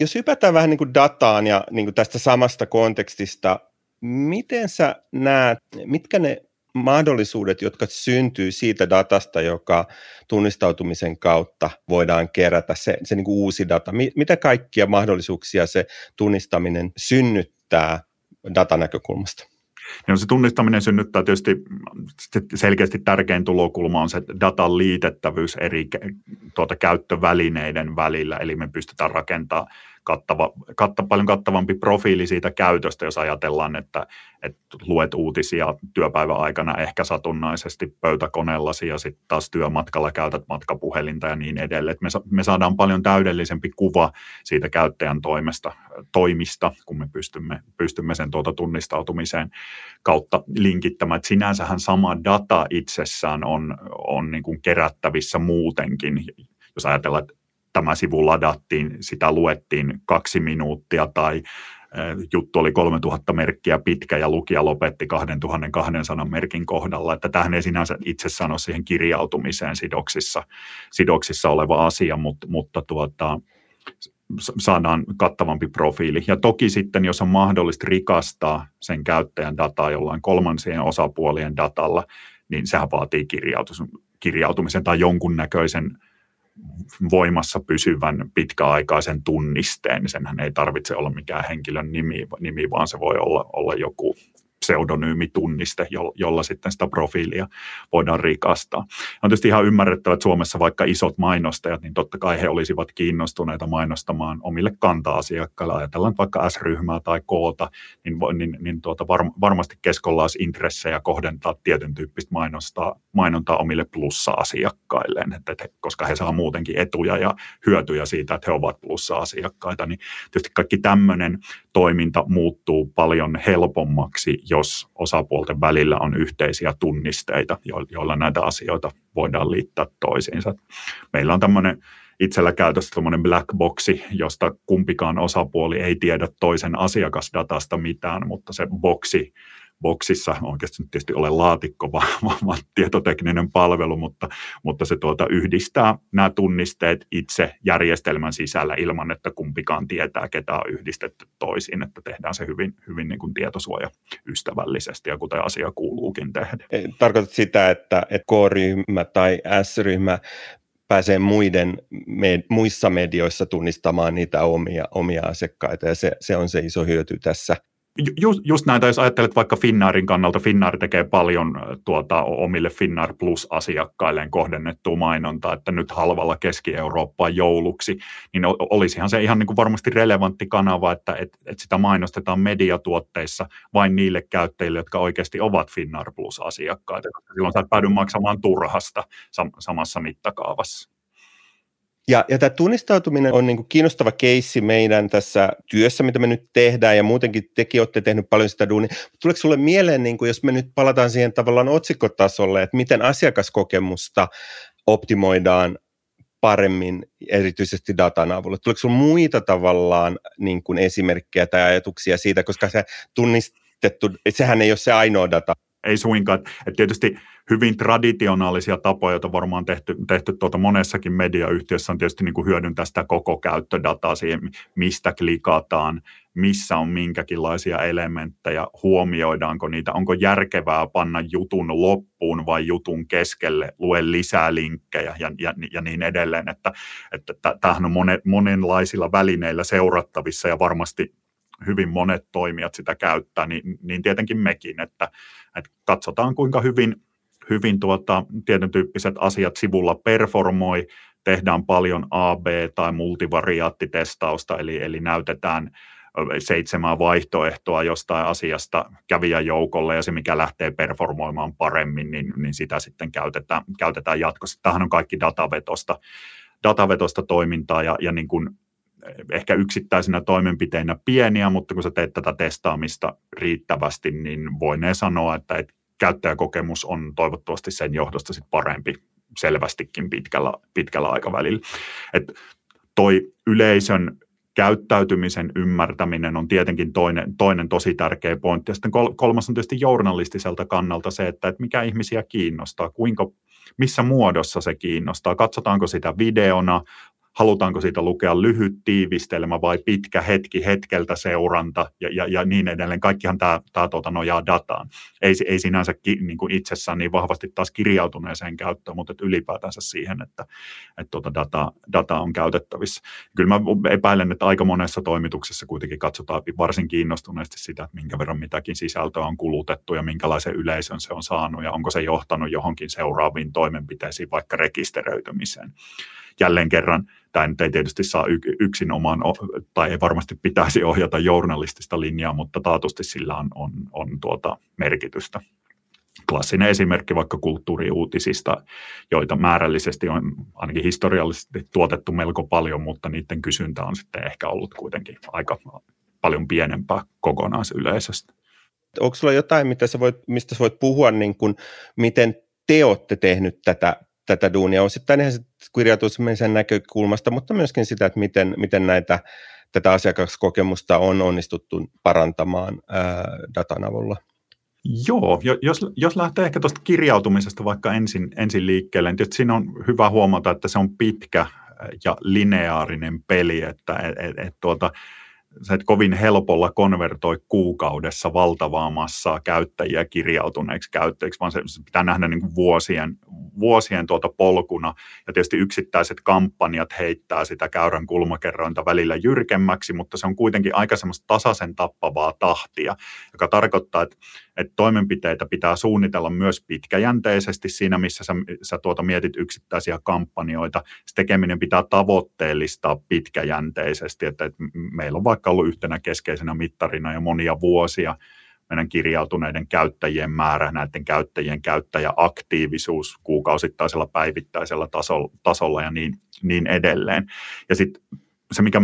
B: Jos hypätään vähän niin kuin dataan ja niin kuin tästä samasta kontekstista, miten sä näet, mitkä ne mahdollisuudet, jotka syntyy siitä datasta, joka tunnistautumisen kautta voidaan kerätä, se, se niin kuin uusi data. Mitä kaikkia mahdollisuuksia se tunnistaminen synnyttää datanäkökulmasta?
C: No se tunnistaminen synnyttää tietysti selkeästi tärkein tulokulma on se datan liitettävyys eri tuota käyttövälineiden välillä, eli me pystytään rakentamaan kattava, katta, paljon kattavampi profiili siitä käytöstä, jos ajatellaan, että, että luet uutisia työpäivän aikana ehkä satunnaisesti pöytäkoneellasi ja sitten taas työmatkalla käytät matkapuhelinta ja niin edelleen. me, me saadaan paljon täydellisempi kuva siitä käyttäjän toimesta, toimista, kun me pystymme, pystymme sen tuota tunnistautumiseen kautta linkittämään. Et sinänsähän sama data itsessään on, on niin kuin kerättävissä muutenkin. Jos ajatellaan, että tämä sivu ladattiin, sitä luettiin kaksi minuuttia tai juttu oli 3000 merkkiä pitkä ja lukija lopetti 2200 merkin kohdalla, että tähän ei sinänsä itse sano siihen kirjautumiseen sidoksissa, sidoksissa oleva asia, mutta, mutta tuota, saadaan kattavampi profiili. Ja toki sitten, jos on mahdollista rikastaa sen käyttäjän dataa jollain kolmansien osapuolien datalla, niin sehän vaatii kirjautumisen tai jonkunnäköisen voimassa pysyvän pitkäaikaisen tunnisteen. Senhän ei tarvitse olla mikään henkilön nimi, nimi vaan se voi olla, olla joku pseudonyymitunniste, jolla sitten sitä profiilia voidaan rikastaa. On tietysti ihan ymmärrettävä, että Suomessa vaikka isot mainostajat, niin totta kai he olisivat kiinnostuneita mainostamaan omille kanta-asiakkaille. Ajatellaan vaikka S-ryhmää tai koota, niin, niin, niin tuota var, varmasti keskolla olisi intressejä kohdentaa tietyn tyyppistä mainostaa, mainontaa omille plussa-asiakkailleen, että, että, koska he saavat muutenkin etuja ja hyötyjä siitä, että he ovat plussa-asiakkaita, niin tietysti kaikki tämmöinen toiminta muuttuu paljon helpommaksi, jos osapuolten välillä on yhteisiä tunnisteita, joilla näitä asioita voidaan liittää toisiinsa. Meillä on tämmöinen itsellä käytössä tämmöinen black boxi, josta kumpikaan osapuoli ei tiedä toisen asiakasdatasta mitään, mutta se boksi boksissa oikeasti tietysti ole laatikko, vaan, vaan tietotekninen palvelu, mutta, mutta se tuota yhdistää nämä tunnisteet itse järjestelmän sisällä ilman, että kumpikaan tietää, ketä on yhdistetty toisiin, että tehdään se hyvin, hyvin niin kuin tietosuoja-ystävällisesti ja kuten asia kuuluukin tehdä.
B: Tarkoitat sitä, että, että K-ryhmä tai S-ryhmä pääsee muiden, me, muissa medioissa tunnistamaan niitä omia, omia asiakkaita ja se, se on se iso hyöty tässä
C: just, just näitä, jos ajattelet vaikka Finnairin kannalta, Finnair tekee paljon tuota, omille Finnair Plus-asiakkailleen kohdennettua mainontaa, että nyt halvalla Keski-Eurooppaan jouluksi, niin olisihan se ihan niin kuin varmasti relevantti kanava, että et, et sitä mainostetaan mediatuotteissa vain niille käyttäjille, jotka oikeasti ovat Finnair Plus-asiakkaita, silloin sä et päädy maksamaan turhasta sam- samassa mittakaavassa.
B: Ja, ja tämä tunnistautuminen on niin kuin kiinnostava keissi meidän tässä työssä, mitä me nyt tehdään, ja muutenkin tekin olette tehnyt paljon sitä duunia. Tuleeko sinulle mieleen, niin kuin jos me nyt palataan siihen tavallaan otsikkotasolle, että miten asiakaskokemusta optimoidaan paremmin, erityisesti datan avulla? Tuleeko sinulla muita tavallaan niin kuin esimerkkejä tai ajatuksia siitä, koska se tunnistettu, sehän ei ole se ainoa data,
C: ei suinkaan. että tietysti hyvin traditionaalisia tapoja, joita varmaan tehty, tehty tuota monessakin mediayhtiössä on tietysti niin kuin hyödyntää sitä koko käyttödataa siihen, mistä klikataan, missä on minkäkinlaisia elementtejä, huomioidaanko niitä, onko järkevää panna jutun loppuun vai jutun keskelle, lue lisää linkkejä ja, ja, ja niin edelleen, että, että tämähän on monen, monenlaisilla välineillä seurattavissa ja varmasti hyvin monet toimijat sitä käyttää, niin, niin tietenkin mekin, että, että katsotaan kuinka hyvin, hyvin tuota, tietyn tyyppiset asiat sivulla performoi, tehdään paljon AB- tai multivariaattitestausta, eli, eli näytetään seitsemän vaihtoehtoa jostain asiasta kävijäjoukolle ja se, mikä lähtee performoimaan paremmin, niin, niin sitä sitten käytetään, käytetään jatkossa. Tähän on kaikki datavetosta, datavetosta toimintaa ja, ja niin kuin ehkä yksittäisenä toimenpiteinä pieniä, mutta kun sä teet tätä testaamista riittävästi, niin voinee sanoa, että et käyttäjäkokemus on toivottavasti sen johdosta sit parempi selvästikin pitkällä, pitkällä aikavälillä. Et toi yleisön käyttäytymisen ymmärtäminen on tietenkin toinen, toinen tosi tärkeä pointti. Ja sitten kolmas on tietysti journalistiselta kannalta se, että, että mikä ihmisiä kiinnostaa, kuinka, missä muodossa se kiinnostaa. Katsotaanko sitä videona, halutaanko siitä lukea lyhyt tiivistelmä vai pitkä hetki hetkeltä seuranta ja, ja, ja niin edelleen. Kaikkihan tämä, tämä tuota, nojaa dataan. Ei, ei sinänsä ki, niin kuin itsessään niin vahvasti taas kirjautuneeseen käyttöön, mutta että ylipäätänsä siihen, että, että tuota data, data on käytettävissä. Kyllä mä epäilen, että aika monessa toimituksessa kuitenkin katsotaan varsin kiinnostuneesti sitä, että minkä verran mitäkin sisältöä on kulutettu ja minkälaisen yleisön se on saanut ja onko se johtanut johonkin seuraaviin toimenpiteisiin, vaikka rekisteröitymiseen jälleen kerran tämä nyt ei tietysti saa yksin omaan, tai ei varmasti pitäisi ohjata journalistista linjaa, mutta taatusti sillä on, on, on tuota merkitystä. Klassinen esimerkki vaikka kulttuuriuutisista, joita määrällisesti on ainakin historiallisesti tuotettu melko paljon, mutta niiden kysyntä on sitten ehkä ollut kuitenkin aika paljon pienempää kokonaisyleisöstä.
B: Onko sulla jotain, mitä sä voit, mistä sä voit puhua, niin kuin, miten te olette tehnyt tätä, tätä duunia? Osittain ihan kirjautumisen näkökulmasta, mutta myöskin sitä, että miten, miten näitä, tätä asiakaskokemusta on onnistuttu parantamaan ää, datan avulla.
C: Joo, jos, jos lähtee ehkä tuosta kirjautumisesta vaikka ensin, ensin liikkeelle, niin siinä on hyvä huomata, että se on pitkä ja lineaarinen peli, että et, et, et, tuota, sä et kovin helpolla konvertoi kuukaudessa valtavaa massaa käyttäjiä kirjautuneiksi käyttäjiksi, vaan se, pitää nähdä niin kuin vuosien, vuosien tuota polkuna. Ja tietysti yksittäiset kampanjat heittää sitä käyrän kulmakerrointa välillä jyrkemmäksi, mutta se on kuitenkin aika semmoista tasaisen tappavaa tahtia, joka tarkoittaa, että, että toimenpiteitä pitää suunnitella myös pitkäjänteisesti siinä, missä sä, sä tuota mietit yksittäisiä kampanjoita. Se tekeminen pitää tavoitteellistaa pitkäjänteisesti, että, että meillä on vaikka vaikka ollut yhtenä keskeisenä mittarina jo monia vuosia meidän kirjautuneiden käyttäjien määrä, näiden käyttäjien käyttäjäaktiivisuus kuukausittaisella päivittäisellä tasolla, ja niin, niin edelleen. Ja sitten se, mikä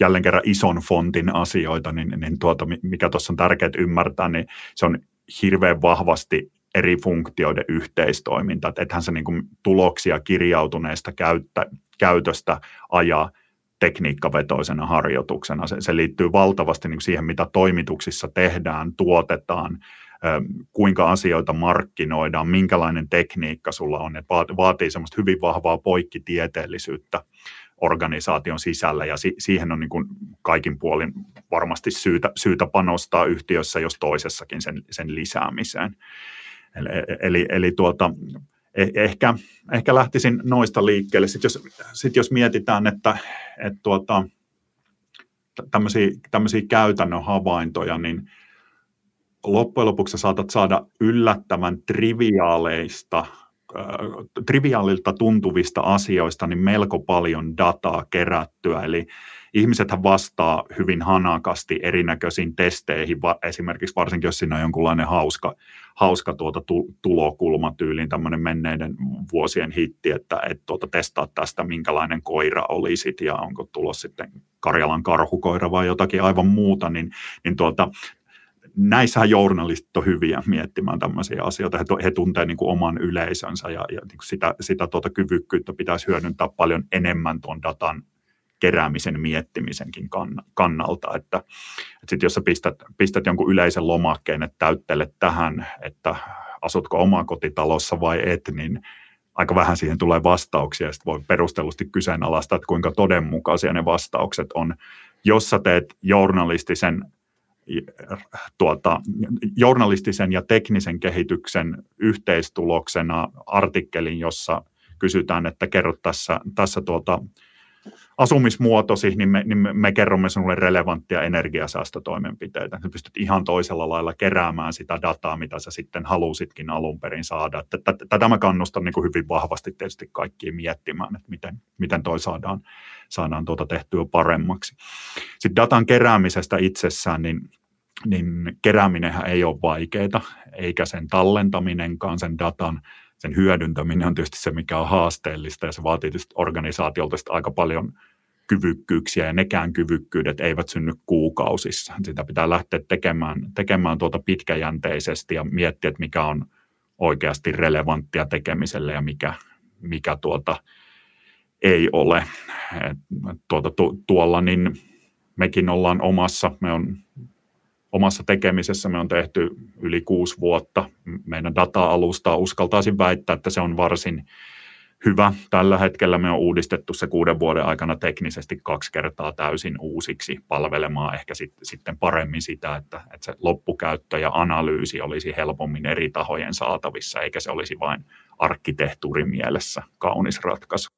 C: jälleen kerran ison fontin asioita, niin, niin tuota, mikä tuossa on tärkeää ymmärtää, niin se on hirveän vahvasti eri funktioiden yhteistoiminta. Että ethän se niin kuin tuloksia kirjautuneesta käyttä, käytöstä ajaa tekniikkavetoisena harjoituksena. Se, se liittyy valtavasti niin siihen, mitä toimituksissa tehdään, tuotetaan, kuinka asioita markkinoidaan, minkälainen tekniikka sulla on. Että vaatii semmoista hyvin vahvaa poikkitieteellisyyttä organisaation sisällä ja si- siihen on niin kuin kaikin puolin varmasti syytä, syytä panostaa yhtiössä, jos toisessakin sen, sen lisäämiseen. Eli, eli, eli tuota, Eh, ehkä, ehkä lähtisin noista liikkeelle. Sitten jos, sit jos mietitään, että, että tuota, tämmöisiä, tämmöisiä käytännön havaintoja, niin loppujen lopuksi saatat saada yllättävän triviaaleista, triviaalilta tuntuvista asioista niin melko paljon dataa kerättyä. Eli ihmisethän vastaa hyvin hanakasti erinäköisiin testeihin, esimerkiksi varsinkin jos siinä on jonkunlainen hauska, hauska tuota tulokulma tyyliin, tämmöinen menneiden vuosien hitti, että et tuota testaa tästä, minkälainen koira olisit ja onko tulos sitten Karjalan karhukoira vai jotakin aivan muuta, niin, niin tuota, näissä journalistit on hyviä miettimään tämmöisiä asioita. He, he tuntevat niin kuin oman yleisönsä ja, ja niin kuin sitä, sitä tuota kyvykkyyttä pitäisi hyödyntää paljon enemmän tuon datan keräämisen miettimisenkin kannalta, että, että sit jos sä pistät, pistät jonkun yleisen lomakkeen, että täyttele tähän, että asutko omakotitalossa vai et, niin aika vähän siihen tulee vastauksia, sitten voi perustellusti kyseenalaistaa, että kuinka todenmukaisia ne vastaukset on. Jos sä teet journalistisen tuota, journalistisen ja teknisen kehityksen yhteistuloksena artikkelin, jossa kysytään, että kerro tässä, tässä tuota, asumismuotosi, niin me, niin me, me kerromme sinulle relevanttia energiasäästötoimenpiteitä. Sä pystyt ihan toisella lailla keräämään sitä dataa, mitä sä sitten halusitkin alun perin saada. Tätä mä kannustan niin kuin hyvin vahvasti tietysti kaikkiin miettimään, että miten, miten toi saadaan, saadaan tuota tehtyä paremmaksi. Sitten datan keräämisestä itsessään, niin niin kerääminenhän ei ole vaikeaa, eikä sen tallentaminenkaan, sen datan sen hyödyntäminen on tietysti se, mikä on haasteellista ja se vaatii tietysti organisaatiolta aika paljon kyvykkyyksiä ja nekään kyvykkyydet eivät synny kuukausissa. Sitä pitää lähteä tekemään, tekemään tuota pitkäjänteisesti ja miettiä, että mikä on oikeasti relevanttia tekemiselle ja mikä, mikä tuota ei ole. Tuota, tu, tuolla niin mekin ollaan omassa, me on omassa tekemisessä me on tehty yli kuusi vuotta. Meidän data-alusta uskaltaisin väittää, että se on varsin hyvä. Tällä hetkellä me on uudistettu se kuuden vuoden aikana teknisesti kaksi kertaa täysin uusiksi palvelemaan ehkä sit, sitten paremmin sitä, että, että se loppukäyttö ja analyysi olisi helpommin eri tahojen saatavissa, eikä se olisi vain arkkitehtuurin mielessä kaunis ratkaisu.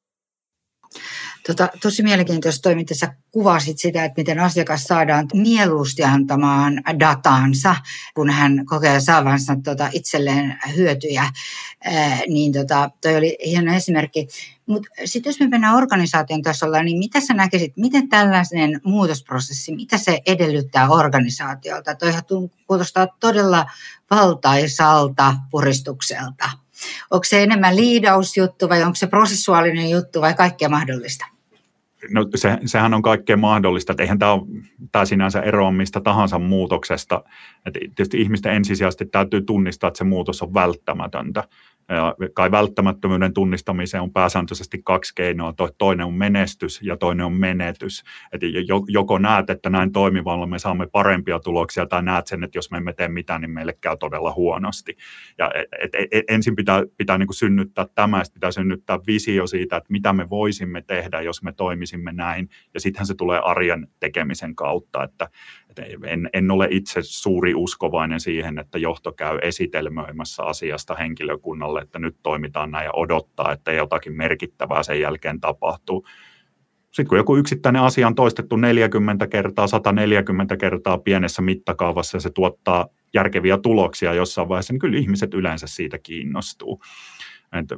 A: Tota, tosi mielenkiintoista toi, miten sä kuvasit sitä, että miten asiakas saadaan mieluusti antamaan datansa, kun hän kokee saavansa tota, itselleen hyötyjä. Ää, niin tota, toi oli hieno esimerkki. Mutta sitten jos me mennään organisaation tasolla, niin mitä sä näkisit, miten tällainen muutosprosessi, mitä se edellyttää organisaatiolta? Toihan kuulostaa todella valtaisalta puristukselta. Onko se enemmän liidausjuttu vai onko se prosessuaalinen juttu vai kaikkea mahdollista?
C: No se, sehän on kaikkea mahdollista, että eihän tämä, tämä sinänsä eroa mistä tahansa muutoksesta. Että tietysti ihmisten ensisijaisesti täytyy tunnistaa, että se muutos on välttämätöntä. Ja kai välttämättömyyden tunnistamiseen on pääsääntöisesti kaksi keinoa. Toinen on menestys ja toinen on menetys. Et joko näet, että näin toimivalla me saamme parempia tuloksia, tai näet sen, että jos me emme tee mitään, niin meille käy todella huonosti. Ja et, et, et, ensin pitää, pitää niin kuin synnyttää tämä, pitää synnyttää visio siitä, että mitä me voisimme tehdä, jos me toimisimme näin. Ja sittenhän se tulee arjen tekemisen kautta, että en, en ole itse suuri uskovainen siihen, että johto käy esitelmöimässä asiasta henkilökunnalle, että nyt toimitaan näin ja odottaa, että jotakin merkittävää sen jälkeen tapahtuu. Sitten kun joku yksittäinen asia on toistettu 40 kertaa, 140 kertaa pienessä mittakaavassa ja se tuottaa järkeviä tuloksia jossain vaiheessa, niin kyllä ihmiset yleensä siitä kiinnostuu. Että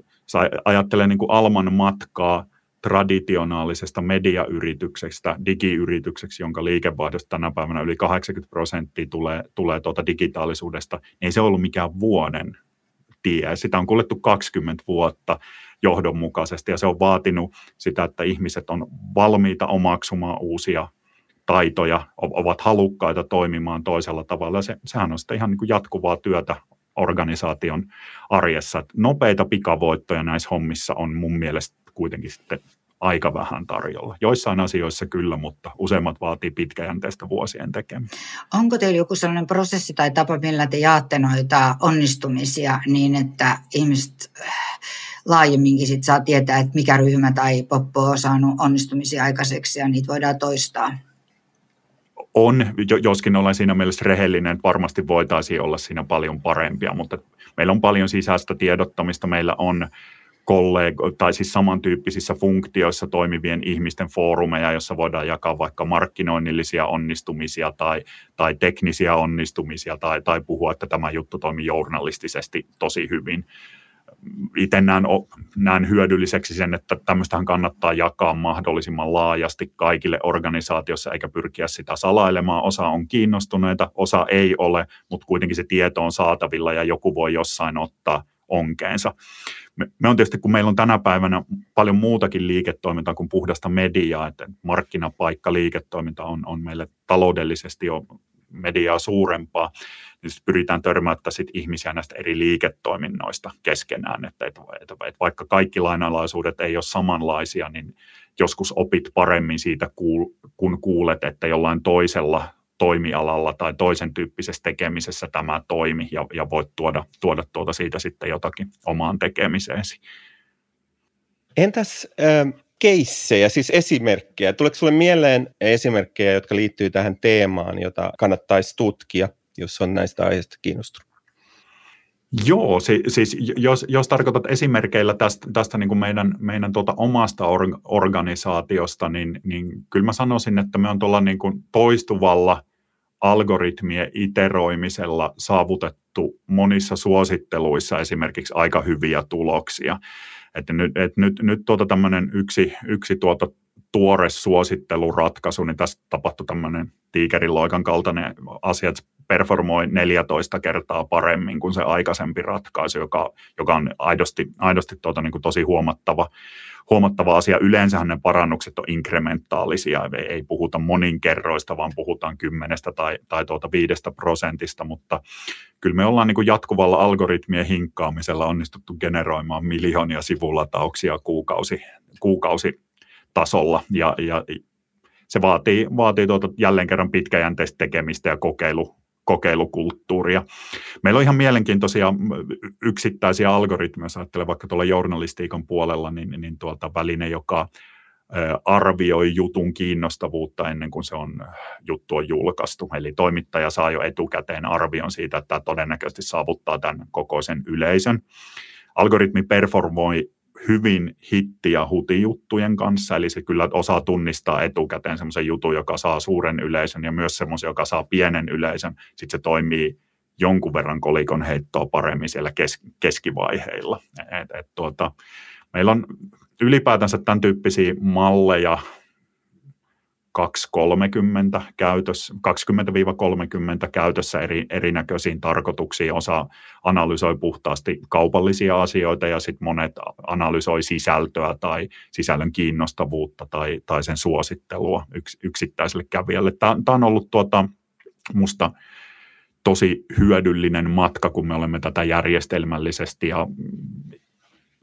C: ajattelee niin kuin Alman matkaa traditionaalisesta mediayrityksestä digiyritykseksi, jonka liikevaihdosta tänä päivänä yli 80 prosenttia tulee, tulee tuota digitaalisuudesta, niin ei se ollut mikään vuoden tie. Sitä on kuljettu 20 vuotta johdonmukaisesti ja se on vaatinut sitä, että ihmiset on valmiita omaksumaan uusia taitoja, ovat halukkaita toimimaan toisella tavalla. Se, sehän on sitten ihan niin kuin jatkuvaa työtä organisaation arjessa. Nopeita pikavoittoja näissä hommissa on mun mielestä kuitenkin sitten aika vähän tarjolla. Joissain asioissa kyllä, mutta useimmat vaatii pitkäjänteistä vuosien tekemistä.
A: Onko teillä joku sellainen prosessi tai tapa, millä te jaatte noita onnistumisia niin, että ihmiset äh, laajemminkin sit saa tietää, että mikä ryhmä tai poppo on saanut onnistumisia aikaiseksi ja niitä voidaan toistaa?
C: On, joskin olen siinä mielessä rehellinen, että varmasti voitaisiin olla siinä paljon parempia, mutta meillä on paljon sisäistä tiedottamista, meillä on kollego- tai siis samantyyppisissä funktioissa toimivien ihmisten foorumeja, jossa voidaan jakaa vaikka markkinoinnillisia onnistumisia tai, tai teknisiä onnistumisia tai, tai puhua, että tämä juttu toimii journalistisesti tosi hyvin. Itse näen, näen hyödylliseksi sen, että tämmöistähän kannattaa jakaa mahdollisimman laajasti kaikille organisaatiossa eikä pyrkiä sitä salailemaan. Osa on kiinnostuneita, osa ei ole, mutta kuitenkin se tieto on saatavilla ja joku voi jossain ottaa onkeensa me, me on tietysti, kun meillä on tänä päivänä paljon muutakin liiketoimintaa kuin puhdasta mediaa, että markkinapaikka liiketoiminta on, on meille taloudellisesti jo mediaa suurempaa, niin pyritään törmäyttä sit ihmisiä näistä eri liiketoiminnoista keskenään, että, että, että, että vaikka kaikki lainalaisuudet ei ole samanlaisia, niin joskus opit paremmin siitä, kun kuulet, että jollain toisella toimialalla tai toisen tyyppisessä tekemisessä tämä toimi ja, ja voit tuoda, tuoda tuota siitä sitten jotakin omaan tekemiseesi.
B: Entäs äh, keissejä, siis esimerkkejä? Tuleeko sinulle mieleen esimerkkejä, jotka liittyy tähän teemaan, jota kannattaisi tutkia, jos on näistä aiheista kiinnostunut?
C: Joo, siis jos, jos tarkoitat esimerkkeillä tästä, tästä niin kuin meidän, meidän tuota omasta or, organisaatiosta, niin, niin kyllä mä sanoisin, että me on tuolla niin kuin toistuvalla algoritmien iteroimisella saavutettu monissa suositteluissa esimerkiksi aika hyviä tuloksia. Että nyt, et nyt, nyt tuota tämmöinen yksi, yksi tuota tuore suositteluratkaisu, niin tässä tapahtui tämmöinen tiikeriloikan kaltainen asia, että performoi 14 kertaa paremmin kuin se aikaisempi ratkaisu, joka, joka on aidosti, aidosti tuota, niin kuin tosi huomattava, huomattava asia. Yleensähän ne parannukset on inkrementaalisia, ei, puhuta moninkerroista, vaan puhutaan kymmenestä tai, tai tuota viidestä prosentista, mutta kyllä me ollaan niin kuin jatkuvalla algoritmien hinkkaamisella onnistuttu generoimaan miljoonia sivulatauksia kuukausi, kuukausi tasolla ja, ja se vaatii, vaatii tuota jälleen kerran pitkäjänteistä tekemistä ja kokeilu, kokeilukulttuuria. Meillä on ihan mielenkiintoisia yksittäisiä algoritmeja, jos ajattelee vaikka tuolla journalistiikan puolella, niin, niin tuolta väline, joka arvioi jutun kiinnostavuutta ennen kuin se on, juttu on julkaistu. Eli toimittaja saa jo etukäteen arvion siitä, että tämä todennäköisesti saavuttaa tämän kokoisen yleisön. Algoritmi performoi hyvin hitti- ja hutijuttujen kanssa, eli se kyllä osaa tunnistaa etukäteen semmoisen jutun, joka saa suuren yleisön ja myös semmoisen, joka saa pienen yleisön. Sitten se toimii jonkun verran kolikon heittoa paremmin siellä kes- keskivaiheilla. Et, et, tuota, meillä on ylipäätänsä tämän tyyppisiä malleja 230 käytössä, 20-30 käytössä eri, erinäköisiin tarkoituksiin. Osa analysoi puhtaasti kaupallisia asioita ja sitten monet analysoi sisältöä tai sisällön kiinnostavuutta tai, tai sen suosittelua yks, yksittäiselle kävijälle. Tämä, on ollut tuota, musta tosi hyödyllinen matka, kun me olemme tätä järjestelmällisesti ja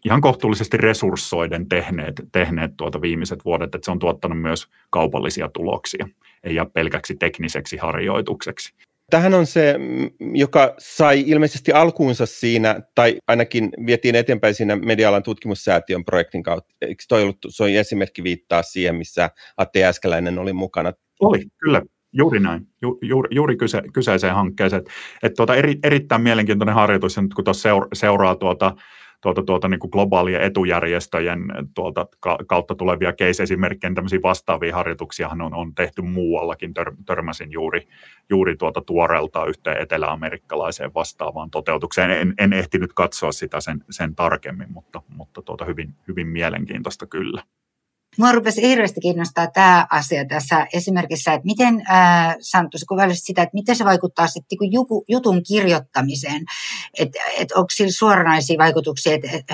C: ihan kohtuullisesti resurssoiden tehneet, tehneet tuota viimeiset vuodet, että se on tuottanut myös kaupallisia tuloksia, ei jää pelkäksi tekniseksi harjoitukseksi.
B: Tähän on se, joka sai ilmeisesti alkuunsa siinä, tai ainakin vietiin eteenpäin siinä media-alan tutkimussäätiön projektin kautta. Eikö toi ollut, se on esimerkki viittaa siihen, missä Atte Äskeläinen oli mukana?
C: Oli, kyllä. Juuri näin, Ju, juuri, juuri kyse, kyseiseen hankkeeseen. Et tuota, eri, erittäin mielenkiintoinen harjoitus, ja nyt kun tuossa seuraa tuota, tuota, tuota, niin kuin globaalien etujärjestöjen tuolta kautta tulevia case-esimerkkejä, niin tämmöisiä vastaavia harjoituksiahan on, on tehty muuallakin. Tör, törmäsin juuri, juuri tuota tuoreelta yhteen eteläamerikkalaiseen vastaavaan toteutukseen. En, en ehtinyt katsoa sitä sen, sen tarkemmin, mutta, mutta tuota, hyvin, hyvin mielenkiintoista kyllä.
A: Mua rupesi hirveästi kiinnostaa tämä asia tässä esimerkissä, että miten, äh, Santtu, kuvailisit sitä, että miten se vaikuttaa sitten niin jutun kirjoittamiseen, että et onko sillä suoranaisia vaikutuksia, että et,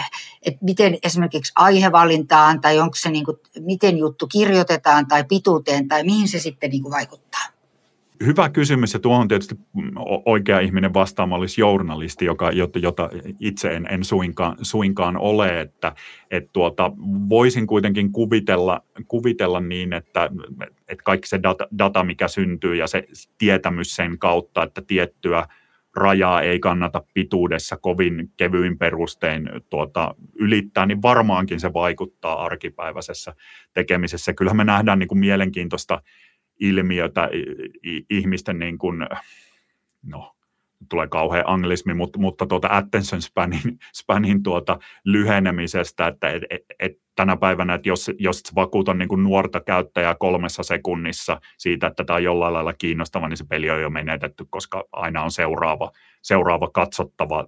A: et miten esimerkiksi aihevalintaan tai onko se niin kuin, miten juttu kirjoitetaan tai pituuteen tai mihin se sitten niin kuin vaikuttaa?
C: Hyvä kysymys ja tuohon tietysti oikea ihminen vastaamaan olisi journalisti, joka, jota, itse en, en suinkaan, suinkaan ole, että et tuota, voisin kuitenkin kuvitella, kuvitella niin, että, että kaikki se data, data, mikä syntyy ja se tietämys sen kautta, että tiettyä rajaa ei kannata pituudessa kovin kevyin perustein tuota, ylittää, niin varmaankin se vaikuttaa arkipäiväisessä tekemisessä. Kyllähän me nähdään niin kuin mielenkiintoista ilmiötä ihmisten niin kuin, no, tulee kauhean anglismi, mutta, mutta tuota attention spanin, spanin tuota lyhenemisestä, että et, et, tänä päivänä, että jos, jos vakuutan niin kuin nuorta käyttäjää kolmessa sekunnissa siitä, että tämä on jollain lailla kiinnostava, niin se peli on jo menetetty, koska aina on seuraava, seuraava katsottava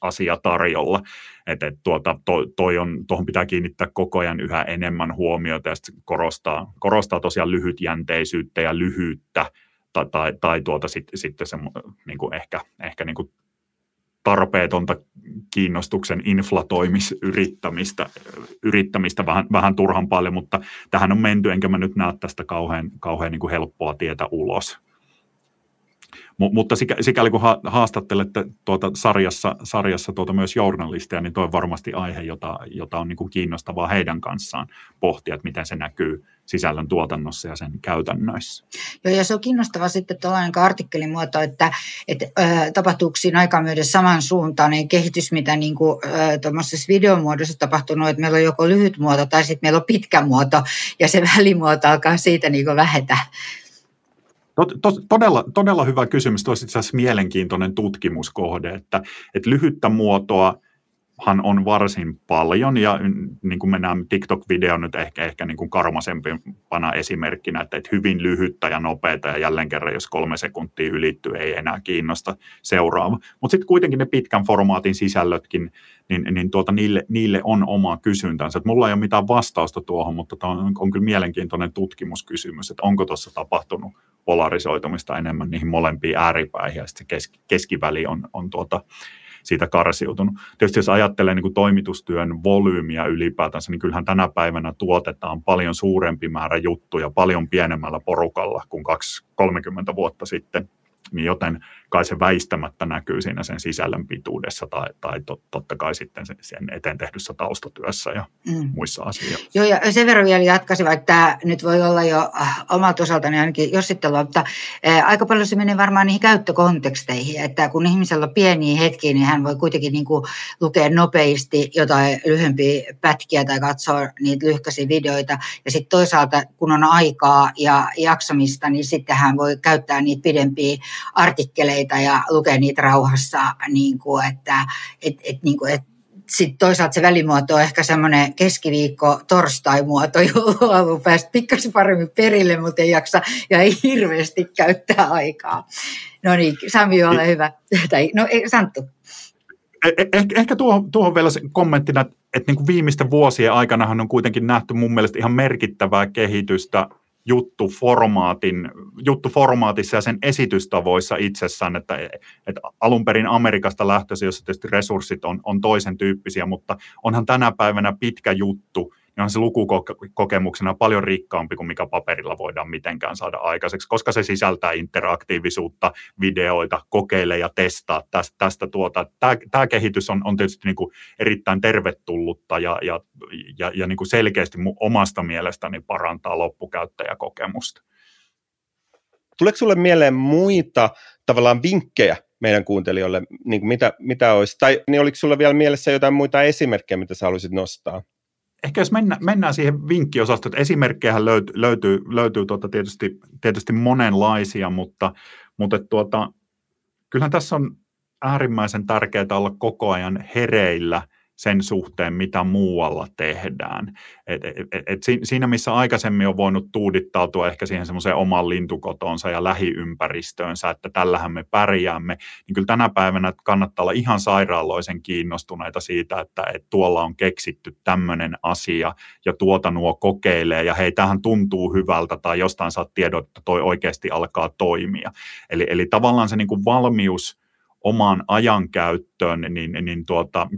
C: asia tarjolla. Että et tuota, to, toi on, tuohon pitää kiinnittää koko ajan yhä enemmän huomiota ja korostaa, korostaa tosiaan lyhytjänteisyyttä ja lyhyyttä tai, tai, tai tuota sitten sit se, niin kuin ehkä, ehkä niin kuin tarpeetonta kiinnostuksen inflatoimisyrittämistä yrittämistä vähän, vähän turhan paljon, mutta tähän on menty, enkä mä nyt näe tästä kauhean, kauhean niin kuin helppoa tietä ulos. M- mutta sikäli kun ha- haastattelette tuota sarjassa, sarjassa tuota myös journalisteja, niin tuo on varmasti aihe, jota, jota on niin kuin kiinnostavaa heidän kanssaan pohtia, että miten se näkyy sisällön tuotannossa ja sen käytännöissä.
A: Joo, ja se on kiinnostava sitten tuollainen artikkelin muoto, että, että äh, tapahtuuko siinä aikaa myöden samansuuntainen kehitys, mitä niin kuin, äh, videomuodossa tapahtunut, että meillä on joko lyhyt muoto tai sitten meillä on pitkä muoto, ja se välimuoto alkaa siitä niin vähetä.
C: To, to, todella, todella hyvä kysymys. Tuo itse asiassa mielenkiintoinen tutkimuskohde, että, että lyhyttä muotoa han on varsin paljon ja niin kuin me näemme TikTok-video nyt ehkä, ehkä niin kuin karmasempana esimerkkinä, että, että hyvin lyhyttä ja nopeata ja jälleen kerran jos kolme sekuntia ylittyy ei enää kiinnosta seuraava. Mutta sitten kuitenkin ne pitkän formaatin sisällötkin, niin, niin tuota, niille, niille on oma kysyntänsä. Et mulla ei ole mitään vastausta tuohon, mutta tämä on, on kyllä mielenkiintoinen tutkimuskysymys, että onko tuossa tapahtunut polarisoitumista enemmän niihin molempiin ääripäihin ja sitten se keski, keskiväli on, on tuota, siitä karsiutunut. Tietysti jos ajattelee niin kuin toimitustyön volyymiä ylipäätänsä, niin kyllähän tänä päivänä tuotetaan paljon suurempi määrä juttuja paljon pienemmällä porukalla kuin 2-30 vuotta sitten niin joten kai se väistämättä näkyy siinä sen sisällön pituudessa tai, tai tot, totta kai sitten sen eteen tehdyssä taustatyössä ja mm. muissa asioissa.
A: Joo, ja sen verran vielä jatkaisin, vaikka tämä nyt voi olla jo äh, omalta osaltani ainakin jossittelua, mutta äh, aika paljon se menee varmaan niihin käyttökonteksteihin, että kun ihmisellä on pieniä hetkiä, niin hän voi kuitenkin niin kuin lukea nopeasti jotain lyhyempiä pätkiä tai katsoa niitä lyhkäisiä videoita, ja sitten toisaalta kun on aikaa ja jaksamista, niin sitten hän voi käyttää niitä pidempiä artikkeleita ja lukea niitä rauhassa, niin kuin, että et, et, niin kuin, et, sitten toisaalta se välimuoto on ehkä semmoinen keskiviikko torstai-muoto, jolloin haluaa päästä pikkasen paremmin perille, mutta ei jaksa ja ei hirveästi käyttää aikaa. No niin, Sami, ole hyvä. Tai, no Santtu.
C: Eh, eh, ehkä tuohon, tuohon vielä kommenttina, että niin kuin viimeisten vuosien aikana on kuitenkin nähty mun mielestä ihan merkittävää kehitystä juttuformaatin, juttuformaatissa ja sen esitystavoissa itsessään, että, että alun perin Amerikasta lähtöisin, jossa tietysti resurssit on, on toisen tyyppisiä, mutta onhan tänä päivänä pitkä juttu niin on se lukukokemuksena paljon rikkaampi kuin mikä paperilla voidaan mitenkään saada aikaiseksi, koska se sisältää interaktiivisuutta, videoita, kokeile ja testaa tästä, tästä tuota. Tämä, tämä kehitys on, on tietysti niin kuin erittäin tervetullutta ja, ja, ja, ja niin kuin selkeästi omasta mielestäni parantaa loppukäyttäjäkokemusta.
B: Tuleeko sinulle mieleen muita tavallaan vinkkejä meidän kuuntelijoille, niin mitä, mitä olisi, tai niin oliko sinulla vielä mielessä jotain muita esimerkkejä, mitä sä haluaisit nostaa?
C: Ehkä jos mennä, mennään siihen vinkkiosastoon, että esimerkkejä löytyy, löytyy, löytyy tuota tietysti, tietysti monenlaisia, mutta, mutta tuota, kyllähän tässä on äärimmäisen tärkeää olla koko ajan hereillä – sen suhteen, mitä muualla tehdään. Et, et, et siinä, missä aikaisemmin on voinut tuudittautua ehkä siihen semmoiseen oman lintukotonsa ja lähiympäristöönsä, että tällähän me pärjäämme, niin kyllä tänä päivänä kannattaa olla ihan sairaaloisen kiinnostuneita siitä, että, että tuolla on keksitty tämmöinen asia ja tuota nuo kokeilee ja hei, tähän tuntuu hyvältä tai jostain saat tiedot, että toi oikeasti alkaa toimia. Eli, eli tavallaan se niin kuin valmius omaan ajankäyttöön, niin, niin tuota,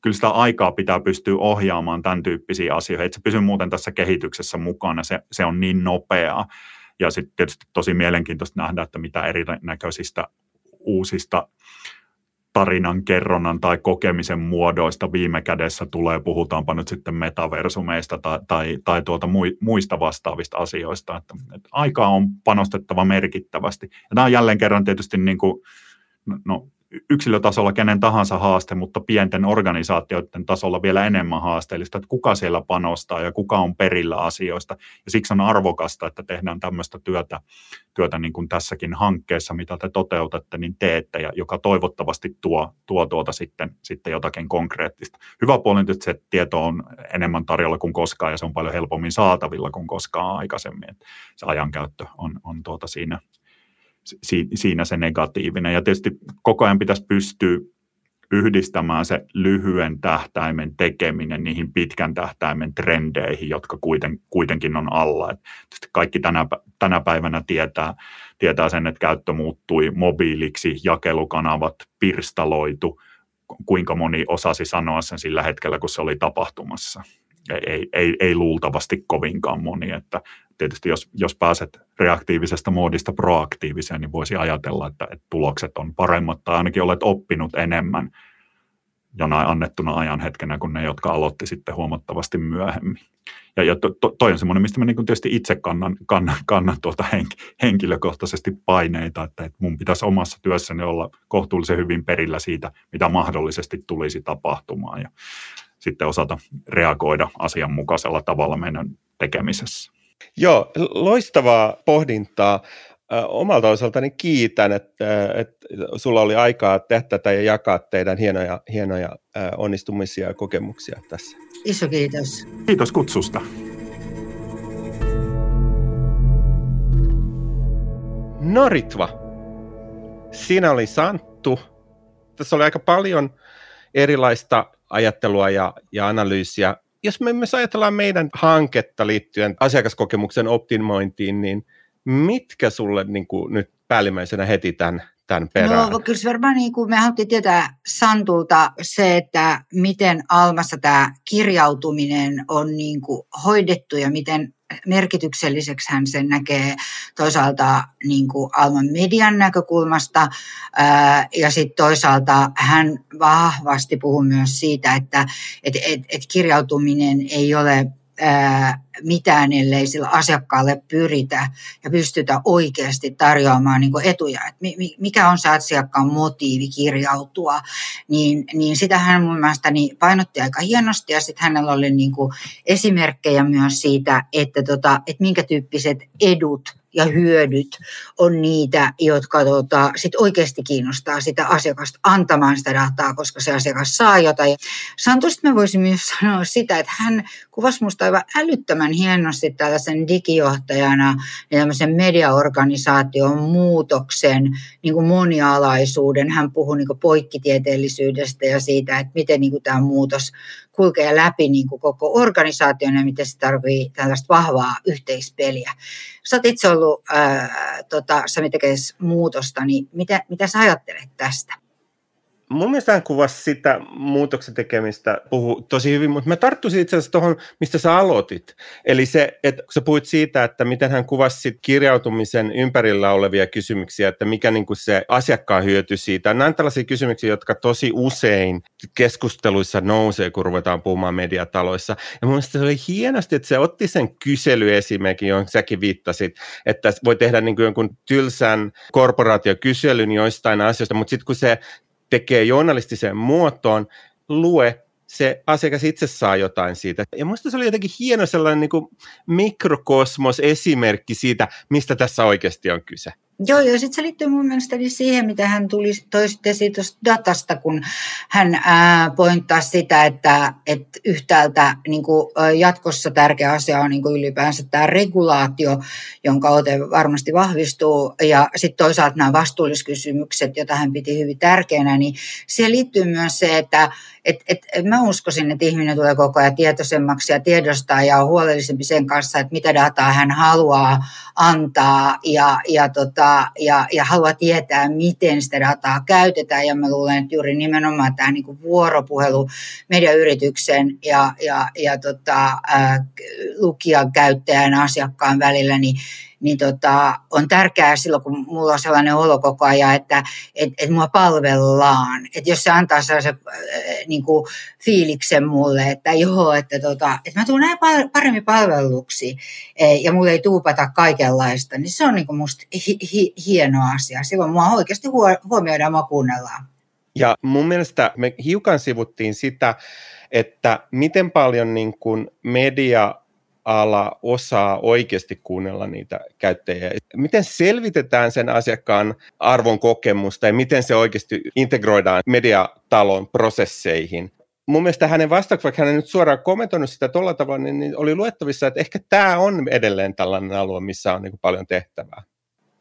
C: kyllä sitä aikaa pitää pystyä ohjaamaan tämän tyyppisiä asioita. että se pysy muuten tässä kehityksessä mukana, se, se on niin nopeaa. Ja sitten tietysti tosi mielenkiintoista nähdä, että mitä erinäköisistä uusista tarinan kerronnan tai kokemisen muodoista viime kädessä tulee, puhutaanpa nyt sitten metaversumeista tai, tai, tai tuota muista vastaavista asioista. Että, että aikaa on panostettava merkittävästi. Ja tämä on jälleen kerran tietysti niin kuin, no, yksilötasolla kenen tahansa haaste, mutta pienten organisaatioiden tasolla vielä enemmän haasteellista, että kuka siellä panostaa ja kuka on perillä asioista. Ja siksi on arvokasta, että tehdään tämmöistä työtä, työtä niin kuin tässäkin hankkeessa, mitä te toteutatte, niin teette, ja joka toivottavasti tuo, tuo tuota sitten, sitten jotakin konkreettista. Hyvä puoli että se tieto on enemmän tarjolla kuin koskaan, ja se on paljon helpommin saatavilla kuin koskaan aikaisemmin. Että se ajankäyttö on, on tuota siinä, siinä se negatiivinen. Ja tietysti koko ajan pitäisi pystyä yhdistämään se lyhyen tähtäimen tekeminen niihin pitkän tähtäimen trendeihin, jotka kuiten, kuitenkin on alla. Et kaikki tänä, tänä päivänä tietää, tietää sen, että käyttö muuttui mobiiliksi, jakelukanavat pirstaloitu, kuinka moni osasi sanoa sen sillä hetkellä, kun se oli tapahtumassa. Ei, ei, ei luultavasti kovinkaan moni, että tietysti jos, jos pääset reaktiivisesta moodista proaktiiviseen, niin voisi ajatella, että, että tulokset on paremmat tai ainakin olet oppinut enemmän jonain annettuna ajan hetkenä kuin ne, jotka aloitti sitten huomattavasti myöhemmin. Ja, ja to, to, toi on semmoinen, mistä mä niin tietysti itse kannan, kannan, kannan tuota henk, henkilökohtaisesti paineita, että, että mun pitäisi omassa työssäni olla kohtuullisen hyvin perillä siitä, mitä mahdollisesti tulisi tapahtumaan ja sitten osata reagoida asianmukaisella tavalla meidän tekemisessä.
B: Joo, loistavaa pohdintaa. Omalta osaltani kiitän, että, että sulla oli aikaa tehdä tätä ja jakaa teidän hienoja, hienoja onnistumisia ja kokemuksia tässä.
A: Iso kiitos.
C: Kiitos kutsusta.
B: Noritva, siinä oli Santtu. Tässä oli aika paljon erilaista ajattelua ja, ja analyysiä jos me myös ajatellaan meidän hanketta liittyen asiakaskokemuksen optimointiin, niin mitkä sulle niin kuin nyt päällimmäisenä heti tämän, tämän perään?
A: No kyllä varmaan niin kuin me haluttiin tietää Santulta se, että miten Almassa tämä kirjautuminen on niin kuin hoidettu ja miten merkitykselliseksi hän sen näkee toisaalta niin kuin Alman median näkökulmasta ää, ja sitten toisaalta hän vahvasti puhuu myös siitä, että et, et, et kirjautuminen ei ole mitään, ellei sillä asiakkaalle pyritä ja pystytä oikeasti tarjoamaan niin etuja. Et mikä on se asiakkaan motiivi kirjautua, niin, niin sitä hän mun mielestäni painotti aika hienosti ja sitten hänellä oli niin esimerkkejä myös siitä, että, tota, että minkä tyyppiset edut ja hyödyt on niitä, jotka tota, sit oikeasti kiinnostaa sitä asiakasta antamaan sitä dataa, koska se asiakas saa jotain. Santusta mä voisin myös sanoa sitä, että hän kuvasi minusta aivan älyttömän hienosti tällaisen digijohtajana ja tämmöisen mediaorganisaation muutoksen niin kuin monialaisuuden. Hän puhui niin kuin poikkitieteellisyydestä ja siitä, että miten niin kuin tämä muutos kulkee läpi niin kuin koko organisaation ja miten se tarvitsee tällaista vahvaa yhteispeliä. Sä oot itse ollut ää, tota, muutosta, niin mitä, mitä sä ajattelet tästä?
B: Mun mielestä hän kuvasi sitä muutoksen tekemistä puhu tosi hyvin, mutta mä tarttuisin itse asiassa tuohon, mistä sä aloitit. Eli se, että kun sä puhuit siitä, että miten hän kuvasi kirjautumisen ympärillä olevia kysymyksiä, että mikä niin kuin se asiakkaan hyöty siitä. Nämä on tällaisia kysymyksiä, jotka tosi usein keskusteluissa nousee, kun ruvetaan puhumaan mediataloissa. Ja mun mielestä se oli hienosti, että se otti sen kyselyesimerkin, johon säkin viittasit, että voi tehdä niin kuin jonkun tylsän korporaatiokyselyn joistain asioista, mutta sitten kun se tekee journalistiseen muotoon, lue, se asiakas itse saa jotain siitä. Ja minusta se oli jotenkin hieno sellainen niin mikrokosmos-esimerkki siitä, mistä tässä oikeasti on kyse.
A: Joo, ja sitten se liittyy mun mielestä siihen, mitä hän tuli toisitte siitä datasta, kun hän pointtaa sitä, että, että yhtäältä niin kuin, jatkossa tärkeä asia on niin kuin ylipäänsä tämä regulaatio, jonka ote varmasti vahvistuu, ja sitten toisaalta nämä vastuulliskysymykset, joita hän piti hyvin tärkeänä, niin siihen liittyy myös se, että et, et, mä uskoisin, että ihminen tulee koko ajan tietoisemmaksi ja tiedostaa ja on huolellisempi sen kanssa, että mitä dataa hän haluaa antaa ja, ja, tota, ja, ja haluaa tietää, miten sitä dataa käytetään. Ja mä luulen, että juuri nimenomaan tämä niin vuoropuhelu mediayrityksen ja, ja, ja tota, ää, lukijan, käyttäjän, asiakkaan välillä, niin niin tota, on tärkeää silloin, kun mulla on sellainen olo koko ajan, että et, et mua palvellaan. Että jos se antaa sellaisen äh, niin kuin fiiliksen mulle, että joo, että, tota, että mä tuun näin paremmin palvelluksi e, ja mulle ei tuupata kaikenlaista, niin se on niin kuin musta hi, hi, hieno asia. Silloin mua oikeasti huomioidaan, mua kuunnellaan.
B: Ja mun mielestä me hiukan sivuttiin sitä, että miten paljon niin kuin media ala osaa oikeasti kuunnella niitä käyttäjiä. Miten selvitetään sen asiakkaan arvon kokemusta ja miten se oikeasti integroidaan mediatalon prosesseihin? Mun mielestä hänen vastauksensa, vaikka hän ei nyt suoraan kommentoinut sitä tuolla tavalla, niin, niin oli luettavissa, että ehkä tämä on edelleen tällainen alue, missä on niin paljon tehtävää.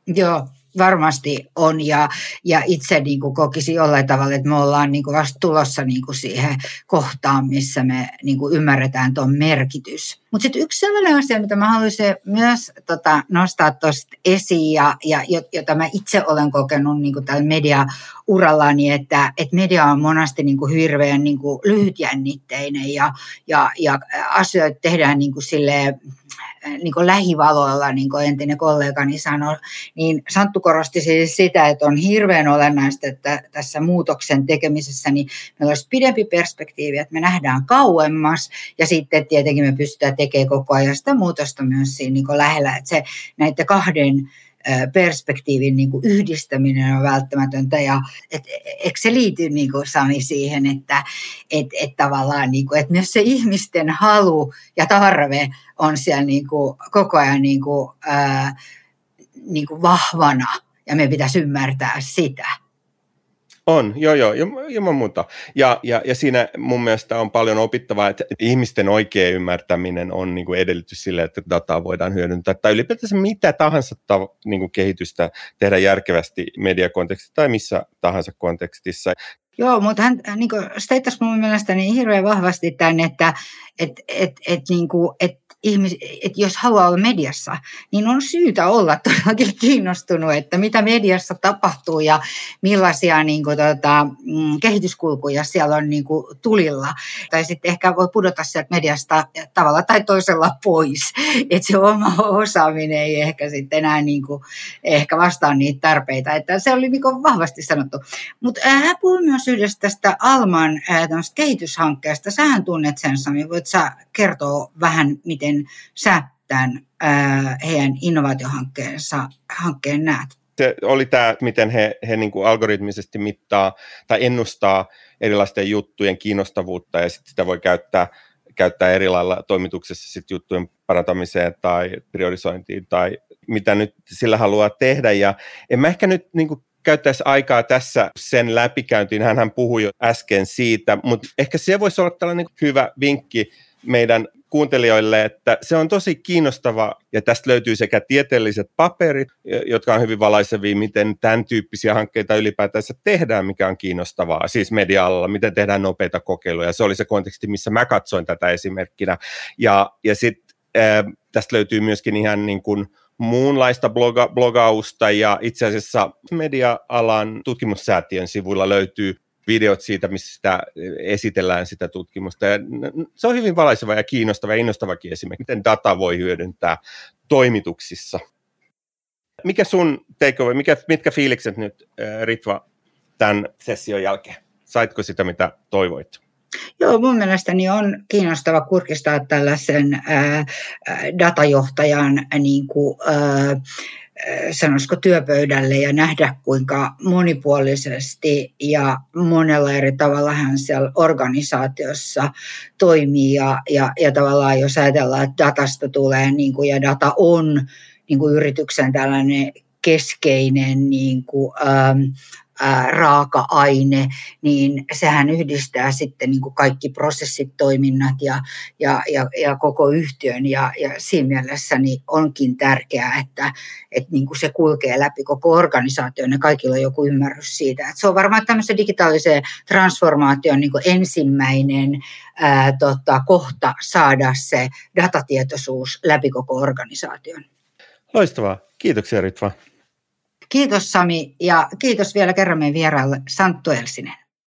A: Joo, varmasti on ja, ja itse niin kuin kokisi jollain tavalla, että me ollaan niin kuin vasta tulossa niin kuin siihen kohtaan, missä me niin kuin ymmärretään tuon merkitys. Mutta sitten yksi sellainen asia, mitä mä haluaisin myös tota, nostaa tuosta esiin ja, ja jota mä itse olen kokenut niin kuin tällä mediaurallani, että, että media on monasti niin kuin hirveän niin kuin lyhytjännitteinen ja, ja, ja asioita tehdään niin kuin silleen, niin kuin lähivaloilla, niin kuin entinen kollegani sanoi, niin Santtu korosti siis sitä, että on hirveän olennaista, että tässä muutoksen tekemisessä niin meillä olisi pidempi perspektiivi, että me nähdään kauemmas. Ja sitten tietenkin me pystytään tekemään koko ajan sitä muutosta myös siinä niin kuin lähellä, että se näiden kahden perspektiivin niin kuin yhdistäminen on välttämätöntä. Ja et, eikö se liity niin kuin Sami siihen, että et, et tavallaan niin kuin, että myös se ihmisten halu ja tarve on siellä niin kuin koko ajan niin kuin, ää, niin kuin vahvana ja me pitäisi ymmärtää sitä.
B: On, joo joo, ilman muuta. Ja, ja, ja siinä mun mielestä on paljon opittavaa, että ihmisten oikea ymmärtäminen on niin kuin edellytys sille, että dataa voidaan hyödyntää, tai ylipäätänsä mitä tahansa ta, niin kuin kehitystä tehdä järkevästi mediakontekstissa tai missä tahansa kontekstissa.
A: Joo, mutta hän niin steittasi mun mielestä niin hirveän vahvasti tämän, että et, et, et, niin kuin, et ihmis, että jos haluaa olla mediassa, niin on syytä olla todellakin kiinnostunut, että mitä mediassa tapahtuu ja millaisia niin kuin, tota, mm, kehityskulkuja siellä on niin kuin, tulilla. Tai sitten ehkä voi pudota sieltä mediasta tavalla tai toisella pois, että se oma osaaminen ei ehkä sitten enää niin kuin, ehkä vastaa niitä tarpeita. Että se oli niin kuin, vahvasti sanottu. Mutta äh, hän puhui myös yhdestä tästä Alman äh, kehityshankkeesta. Sähän tunnet sen, Sami. Voit sä kertoa vähän, miten sä tämän ää, heidän innovaatiohankkeensa hankkeen näet?
B: Se oli tämä, miten he, he niin kuin algoritmisesti mittaa tai ennustaa erilaisten juttujen kiinnostavuutta ja sitten sitä voi käyttää, käyttää eri lailla toimituksessa sit juttujen parantamiseen tai priorisointiin tai mitä nyt sillä haluaa tehdä. Ja en mä ehkä nyt niin kuin käyttäisi aikaa tässä sen läpikäyntiin. hän puhui jo äsken siitä, mutta ehkä se voisi olla tällainen hyvä vinkki meidän kuuntelijoille, että se on tosi kiinnostava ja tästä löytyy sekä tieteelliset paperit, jotka on hyvin valaisevia, miten tämän tyyppisiä hankkeita ylipäätänsä tehdään, mikä on kiinnostavaa, siis media-alalla, miten tehdään nopeita kokeiluja. Se oli se konteksti, missä mä katsoin tätä esimerkkinä. Ja, ja sitten äh, tästä löytyy myöskin ihan niin kuin muunlaista bloga, blogausta ja itse asiassa media-alan tutkimussäätiön sivuilla löytyy videot siitä, missä sitä esitellään sitä tutkimusta. Ja se on hyvin valaiseva ja kiinnostava ja innostavakin esimerkki, miten data voi hyödyntää toimituksissa. Mikä sun takeaway, mikä, mitkä fiilikset nyt Ritva tämän session jälkeen? Saitko sitä, mitä toivoit?
A: Joo, mun mielestäni on kiinnostava kurkistaa tällaisen ää, datajohtajan niin kuin, ää, sanoisiko työpöydälle ja nähdä, kuinka monipuolisesti ja monella eri tavalla hän siellä organisaatiossa toimii. Ja, ja, ja tavallaan jos ajatellaan, että datasta tulee niin kuin, ja data on niin kuin yrityksen tällainen keskeinen niin kuin, ähm, raaka-aine, niin sehän yhdistää sitten niin kuin kaikki prosessit, toiminnat ja, ja, ja, ja koko yhtiön. Ja, ja siinä mielessä niin onkin tärkeää, että, että niin kuin se kulkee läpi koko organisaation ja kaikilla on joku ymmärrys siitä. Että se on varmaan tämmöisen digitaalisen transformaation niin kuin ensimmäinen ää, tota, kohta saada se datatietoisuus läpi koko organisaation.
B: Loistavaa. Kiitoksia Ritva.
A: Kiitos Sami ja kiitos vielä kerran meidän vieraalle Santtu Elsinen.